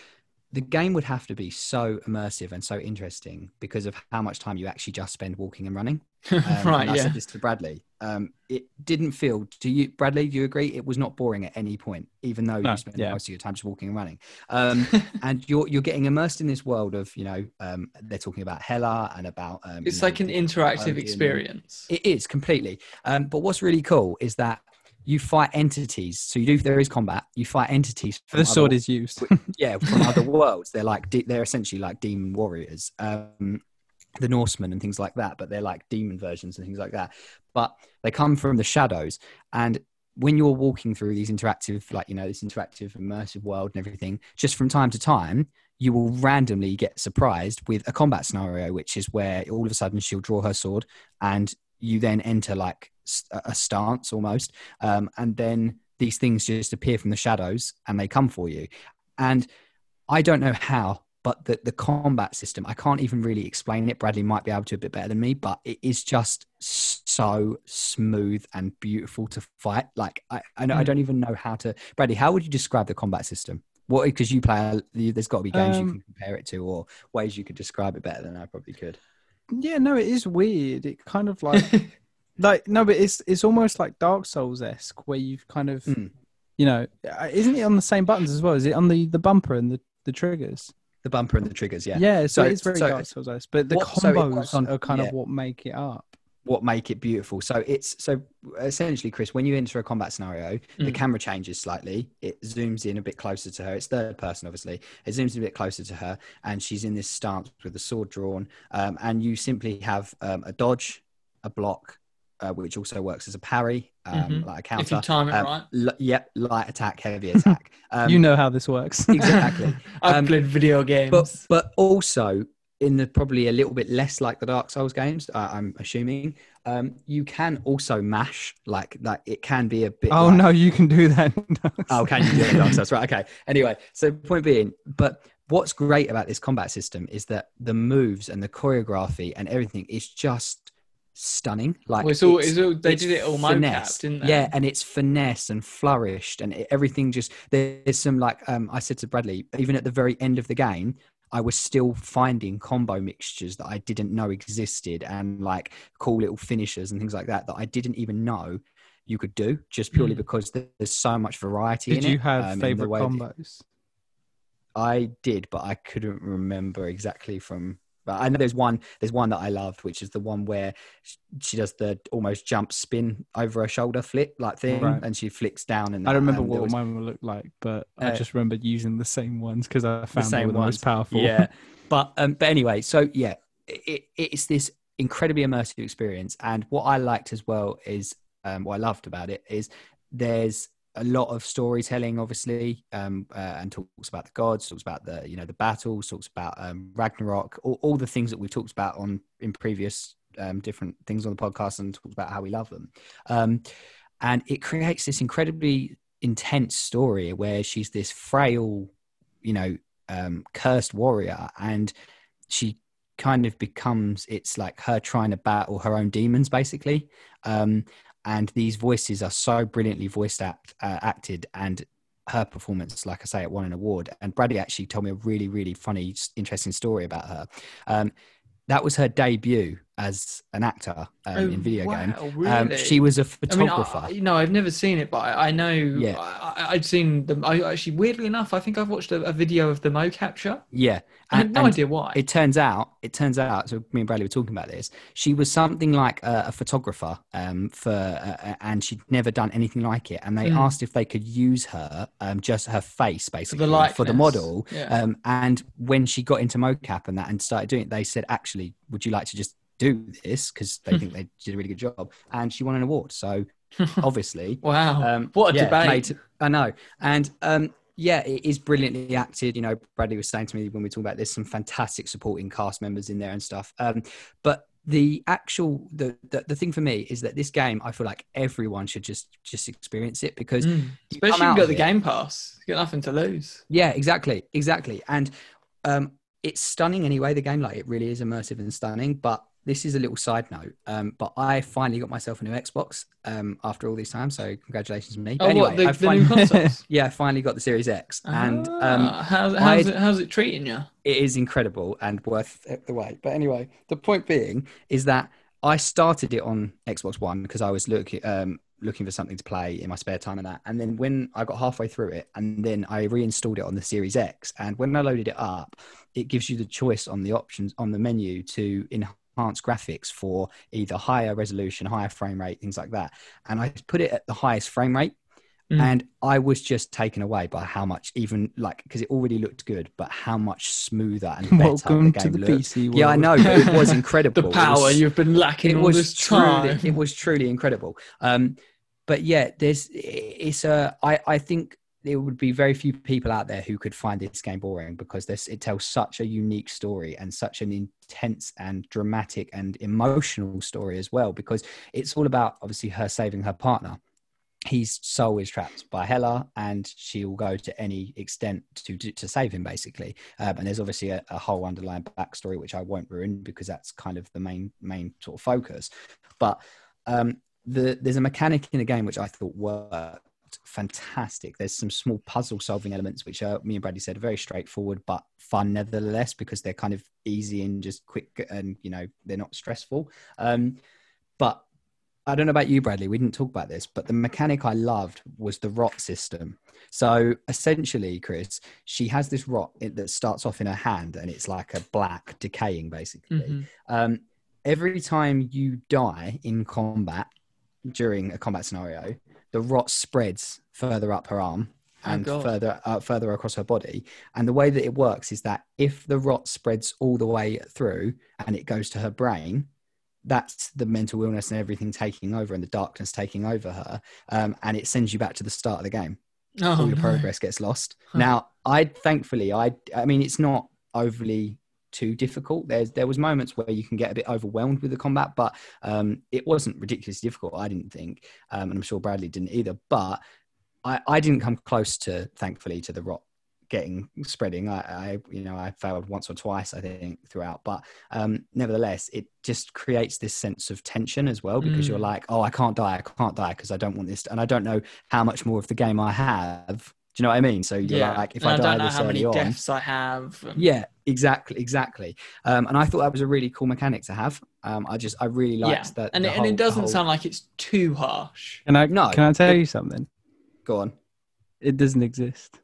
the game would have to be so immersive and so interesting because of how much time you actually just spend walking and running um, right, and I yeah. said this to Bradley. Um, it didn't feel. Do you, Bradley? Do you agree? It was not boring at any point, even though No, you spent yeah. most of your time just walking and running. Um, and you're you're getting immersed in this world of you know um, they're talking about Hela and about. Um, It's you know, like an interactive experience. It is completely. Um, but what's really cool is that you fight entities. So you do. There is combat. You fight entities. The other sword is used. yeah from other worlds they're like de- they're essentially like demon warriors um the norsemen and things like that but they're like demon versions and things like that. But they come from the shadows and when you're walking through these interactive like you know this interactive immersive world and everything just from time to time you will randomly get surprised with a combat scenario which is where all of a sudden she'll draw her sword and you then enter like a stance almost um, and then these things just appear from the shadows and they come for you. And I don't know how, but the, the combat system, I can't even really explain it. Bradley might be able to a bit better than me, but it is just so smooth and beautiful to fight. Like, I, I, don't- I Mm. don't even know how to. Bradley, how would you describe the combat system? What, because you play, there's got to be games you Um, can compare it to or ways you could describe it better than I probably could. yeah, no, it is weird. It kind of like like no, but it's it's almost like Dark Souls esque where you've kind of Mm. you know, uh, isn't it on the same buttons as well? Is it on the the bumper and the the triggers? The bumper and the triggers, yeah. Yeah, so, So- it's very so- Dark Souls esque, but the What- combos works on- are kind yeah. of what make it up. What make it beautiful. So it's so essentially, Chris, when you enter a combat scenario, the Mm. camera changes slightly. It zooms in a bit closer to her. It's third person, obviously. It zooms in a bit closer to her, and she's in this stance with the sword drawn. Um, and you simply have um, a dodge, a block, uh, which also works as a parry, um, Mhm. like a counter. If you time it um, right. li- yep, light attack, heavy attack. Um, you know how this works. exactly. I've um, played video games. but but also in the probably a little bit less like the Dark Souls games, uh, I'm assuming. Um, you can also mash like that. It can be a bit. oh like- no, you can do that. Oh, can you do it in Dark Souls? Right. Okay. Anyway, so point being, but what's great about this combat system is that the moves and the choreography and everything is just stunning. Like Well, it's all- it's- it's all- they it's did it all mocap, finessed. didn't they? Yeah, and it's finesse and flourished, and it, everything just there's some like um, I said to Bradley, even at the very end of the game. I was still finding combo mixtures that I didn't know existed and like cool little finishers and things like that that I didn't even know you could do just purely Mm. because there's so much variety Did in you it. have um, favorite combos? I did, but I couldn't remember exactly from. But I know there's one. There's one that I loved, which is the one where she does the almost jump spin over her shoulder flip like thing, Right. and she flicks down. And I don't remember and what was mine would look like, but I Uh, just remembered using the same ones because I found they same the most powerful. Yeah, but um, but anyway, so yeah, it, it's this incredibly immersive experience, and what I liked as well is um, what I loved about it is there's a lot of storytelling, obviously, um, uh, and talks about the gods, talks about the you know the battles, talks about um, Ragnarok, all, all the things that we've talked about on in previous um, different things on the podcast, and talks about how we love them. Um, and it creates this incredibly intense story where she's this frail, you know, um, cursed warrior, and she kind of becomes it's like her trying to battle her own demons, basically. And these voices are so brilliantly voiced act, uh, acted, and her performance, like I say, it won an award. And Brady actually told me a really, really funny, interesting story about her. Um, that was her debut as an actor um, in video game. Oh, Really? Um, she was a photographer. I, you know, I've never seen it, but I, I know. Yeah. I, I- I'd seen them. I actually, weirdly enough, I think I've watched a, a video of the mo capture. yeah, I had no idea why. it turns out, it turns out. So me and Bradley were talking about this. She was something like a, a photographer um, for, uh, and she'd never done anything like it. And they Mm. asked if they could use her, um, just her face, basically, for the, model. Yeah. Um, and when she got into mocap and that and started doing it, they said, actually, would you like to just do this? Because they think they did a really good job. And she won an award. So obviously, wow. um, what a yeah, debate. made- I know. And um, yeah, it is brilliantly acted. You know, Bradley was saying to me when we talk about this, some fantastic supporting cast members in there and stuff. Um, but the actual the, the the thing for me is that this game, I feel like everyone should just just experience it because Mm. you Especially if you've got the it- Game Pass. You got nothing to lose. yeah, exactly, exactly. And um, it's stunning anyway. The game, like, it really is immersive and stunning. But this is a little side note. Um, but I finally got myself a new Xbox um, after all these times. So congratulations to me. But Oh, anyway, what the, I the new consoles? yeah, I finally got the Series X, and um, Ah, how's, how's, it, how's it treating you? it is incredible and worth the wait. But anyway, the point being is that I started it on Xbox One because I was looking um, looking for something to play in my spare time and that. And then when I got halfway through it, and then I reinstalled it on the Series X, and when I loaded it up, it gives you the choice on the options on the menu to enhance graphics for either higher resolution, higher frame rate, things like that. And I put it at the highest frame rate. Mm. And I was just taken away by how much, even like, because it already looked good, but how much smoother and better Welcome the to game the looked. PC world. Yeah, I know, but it was incredible. The power was- you've been lacking it was truly, it was truly incredible. Um, but yeah, there's it's a I I think there would be very few people out there who could find this game boring because this it tells such a unique story and such an intense and dramatic and emotional story as well because it's all about obviously her saving her partner his soul is trapped by Hela, and she will go to any extent to to, to save him, basically. Um, and there's obviously a, a whole underlying backstory which I won't ruin because that's kind of the main main sort of focus. But um, the there's a mechanic in the game which I thought worked fantastic. There's some small puzzle solving elements which are me and Bradley said are very straightforward but fun nevertheless because they're kind of easy and just quick and you know they're not stressful. Um, but I don't know about you, Bradley. We didn't talk about this, but the mechanic I loved was the rot system. So essentially, Chris, she has this rot that starts off in her hand, and it's like a black decaying, basically. Mhm. Um, every time you die in combat during a combat scenario, the rot spreads further up her arm Oh, and God. further uh, further across her body. And the way that it works is that if the rot spreads all the way through and it goes to her brain, that's the mental illness and everything taking over and the darkness taking over her, um, and it sends you back to the start of the game Oh, all your no. progress gets lost. Huh. Now, I thankfully, I, I mean, it's not overly too difficult. There's there was moments where you can get a bit overwhelmed with the combat, but um, it wasn't ridiculously difficult. I didn't think, um, and I'm sure Bradley didn't either. But I, I didn't come close to, thankfully, to the rot getting spreading. I, I you know I failed once or twice I think throughout, but um, nevertheless, it just creates this sense of tension as well because Mm. you're like, oh, I can't die, I can't die because I don't want this, and I don't know how much more of the game I have. Do you know what I mean? So you're Yeah. like, if And I, die don't know this how early many on, deaths I have. and- yeah, exactly, exactly. Um, and I thought that was a really cool mechanic to have. Um, I just, I really yeah. liked that. And, it, and it doesn't whole- sound like it's too harsh. Can I? No, Can I tell it- you something? Go on. It doesn't exist.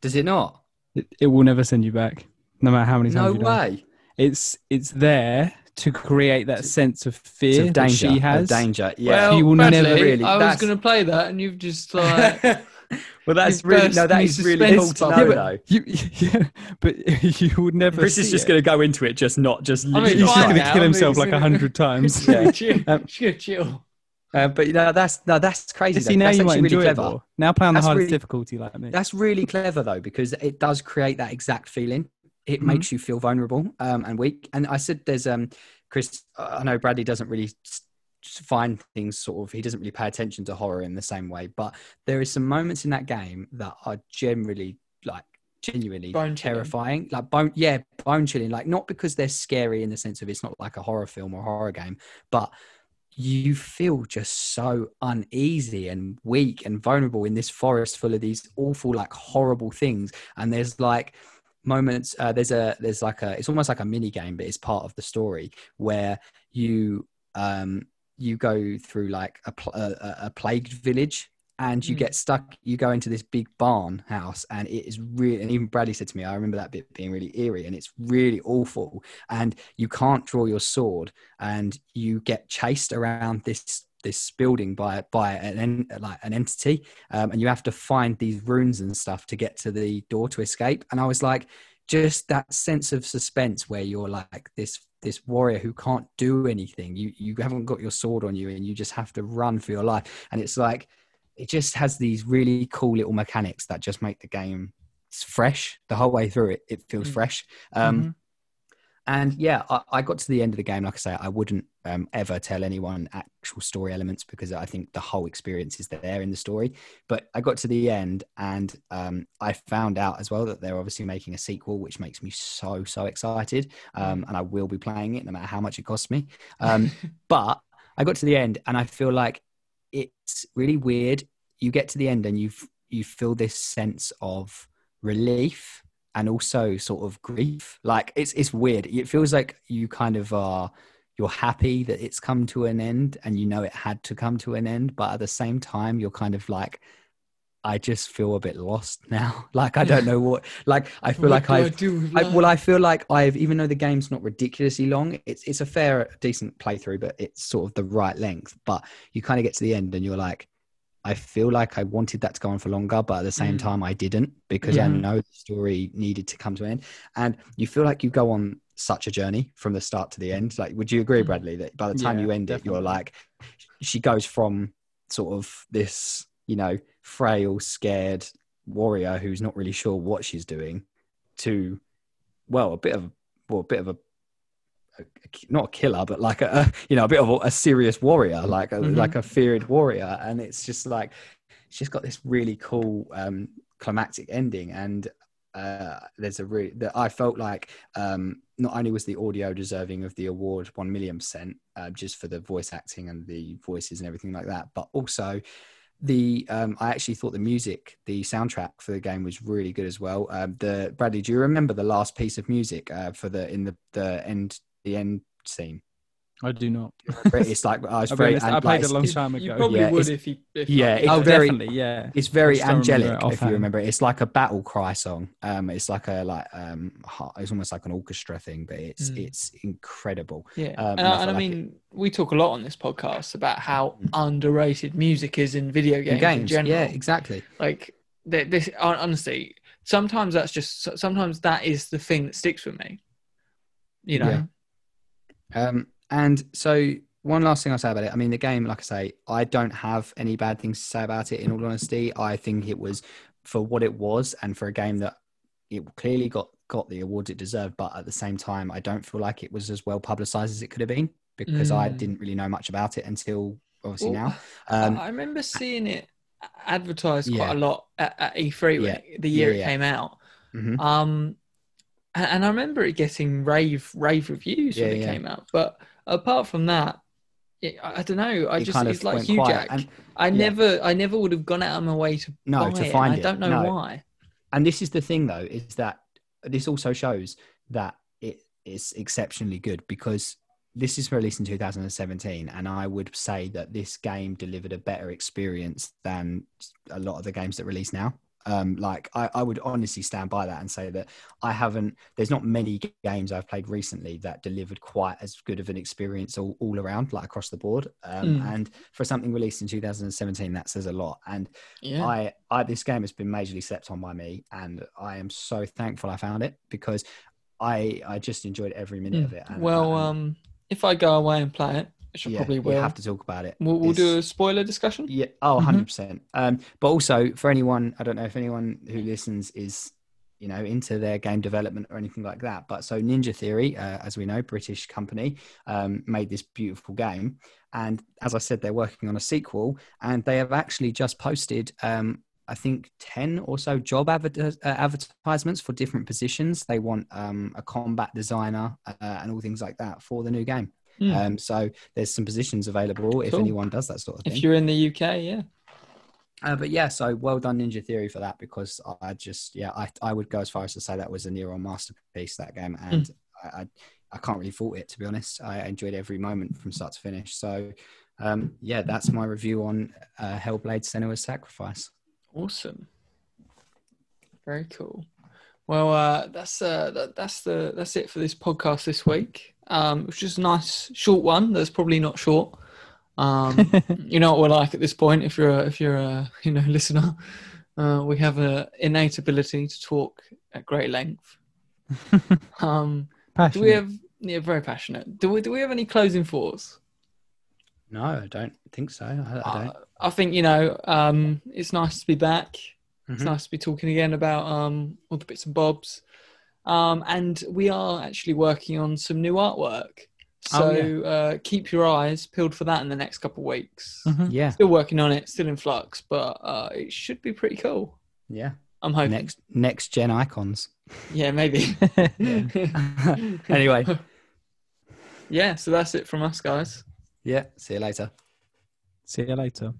Does it not? It, it will never send you back, no matter how many times. No you die. way. It's it's there to create that sense of fear It's of that danger. she has. Of danger. Yeah. Well, He will Bradley, never really- I was going to play that, and you've just like. well, that's You've really burst no. that is really cool to know, Yeah, though. You, yeah, but you would never. Chris is just going to go into it, just not just. I mean, literally He's just going to kill himself like a hundred times. Yeah. Yeah. chill. Um, chill, chill. Uh, but you know, that's no, that's crazy. See now that's you might really enjoy it clever. more. Now play on the hardest really- difficulty like me. That's really clever though, because it does create that exact feeling. It Mhm. makes you feel vulnerable um, and weak. And I said, there's um, Chris. I know Bradley doesn't really s- s- find things sort of. He doesn't really pay attention to horror in the same way. But there is some moments in that game that are generally like genuinely Bone terrifying. Like bone, yeah, bone chilling. Like not because they're scary in the sense of it's not like a horror film or horror game, but you feel just so uneasy and weak and vulnerable in this forest full of these awful like horrible things and there's like moments uh, there's a there's like a it's almost like a mini game but it's part of the story where you um you go through like a, pl- a, a- plagued village and you Mm. get stuck you go into this big barn house and it is really and even bradley said to me i remember that bit being really eerie and it's really awful and you can't draw your sword and you get chased around this this building by by an like an entity um, and you have to find these runes and stuff to get to the door to escape and i was like just that sense of suspense where you're like this this warrior who can't do anything you you haven't got your sword on you and you just have to run for your life and it's like it just has these really cool little mechanics that just make the game fresh the whole way through it it feels Mm. fresh um Mhm. And yeah, I, I got to the end of the game. Like I say, I wouldn't um, ever tell anyone actual story elements because I think the whole experience is there in the story. But I got to the end and um, I found out as well that they're obviously making a sequel, which makes me so, so excited. Um, and I will be playing it no matter how much it costs me. Um, but I got to the end and I feel like it's really weird. You get to the end and you you feel this sense of relief and also sort of grief. Like it's it's weird. It feels like you kind of are you're happy that it's come to an end and you know it had to come to an end, but at the same time you're kind of like I just feel a bit lost now. Like I don't know what like I feel What like I've I, well, I feel like I've, even though the game's not ridiculously long, it's it's a fair, decent playthrough, but it's sort of the right length. But you kind of get to the end and you're like, I feel like I wanted that to go on for longer, but at the same Mm. time, I didn't because I Mhm. know the story needed to come to an end. And you feel like you go on such a journey from the start to the end. Like, would you agree, Mm. Bradley, that by the time Yeah, you end it, you're like, she goes from sort of this, you know, frail, scared warrior who's not really sure what she's doing to, well, a bit of, well, a bit of a, a not a killer, but like a, you know a bit of a, a serious warrior, like a, Mhm. like a feared warrior, and it's just like she's got this really cool um, climactic ending, and uh, there's a really that I felt like um, not only was the audio deserving of the award one million percent uh, just for the voice acting and the voices and everything like that, but also the um, I actually thought the music, the soundtrack for the game was really good as well. Um, the Bradley, do you remember the last piece of music uh, for the in the the end the end scene? I do not. It's like I was I'll very. honest, I played like, a long it's- time You ago. probably Yeah, would it's- if you. If yeah, it's oh, very- definitely, yeah. It's very just don't remember angelic it if you remember. it. It's like a battle cry song. Um, it's like a like um, it's almost like an orchestra thing, but it's Mm. it's incredible. Yeah, Um, and, and I I, and I like mean, we talk a lot on this podcast about how Mm. underrated music is in video games, In in games, general. yeah, exactly. Like this, honestly, sometimes that's just sometimes that is the thing that sticks with me. You know, Yeah. Um, and so one last thing I'll say about it. I mean, the game, like I say, I don't have any bad things to say about it. In all honesty, I think it was for what it was, and for a game that it clearly got got the awards it deserved. But at the same time, I don't feel like it was as well publicized as it could have been because I Mm. didn't really know much about it until obviously Well, now. Um, I I remember seeing it advertised quite Yeah. a lot at, at E3 when Yeah. the year Yeah, it came out. mhm. Um, and, I remember it getting rave rave reviews when it yeah. came out. But apart from that, it, I, don't know. I It just kind of it's like you, quiet. Jack. And- I yeah. never, I never would have gone out of my way to No, to find it. I don't know No. why. and this is the thing though is that this also shows that it is exceptionally good because this is released in 2017 and i would say that this game delivered a better experience than a lot of the games that release now um, like I, I would honestly stand by that and say that i haven't there's not many games i've played recently that delivered quite as good of an experience all, all around like across the board um, Mm. and for something released in 2017 that says a lot and Yeah. I, I this game has been majorly slept on by me, and I am so thankful I found it because I I just enjoyed every minute Mm. of it. And, well, and, um, if I go away and play it, which yeah, probably we will, have to talk about it. we'll, we'll do a spoiler discussion. yeah, oh, Mhm. 100 percent. Um, but also for anyone, I don't know if anyone who listens is you know into their game development or anything like that. But so Ninja Theory, uh, as we know, British company, um, made this beautiful game, and as I said, they're working on a sequel, and they have actually just posted. Um, I think 10 or so job adver- uh, advertisements for different positions. They want um, a combat designer uh, and all things like that for the new game. Hmm. Um, so there's some positions available if anyone does that sort of thing. If you're in the UK, yeah. Uh, but yeah, so well done Ninja Theory for that because I just yeah I, I would go as far as to say that was a near on masterpiece that game and I, I I can't really fault it to be honest. I enjoyed every moment from start to finish. So um, yeah, that's my review on uh, Hellblade: Senua's Sacrifice. Awesome. Very cool. Well, uh, that's uh, that, that's the that's it for this podcast this week. Um, it was just a nice short one. That's probably not short. Um, you know what we're like at this point. If you're a, if you're a you know listener, uh, we have an innate ability to talk at great length. Um, do we have yeah very passionate? Do we do we have any closing thoughts? No, I don't think so. I, I don't. Uh, I think you know um, it's nice to be back. It's Mhm. nice to be talking again about um, all the bits and bobs. Um, and we are actually working on some new artwork. So Oh, uh, keep your eyes peeled for that in the next couple of weeks. Mhm. Yeah, Still working on it, still in flux, but uh, it should be pretty cool. yeah. I'm hoping. Next next gen icons. Yeah, maybe. anyway, yeah, so that's it from us, guys. yeah. See you later. See you later.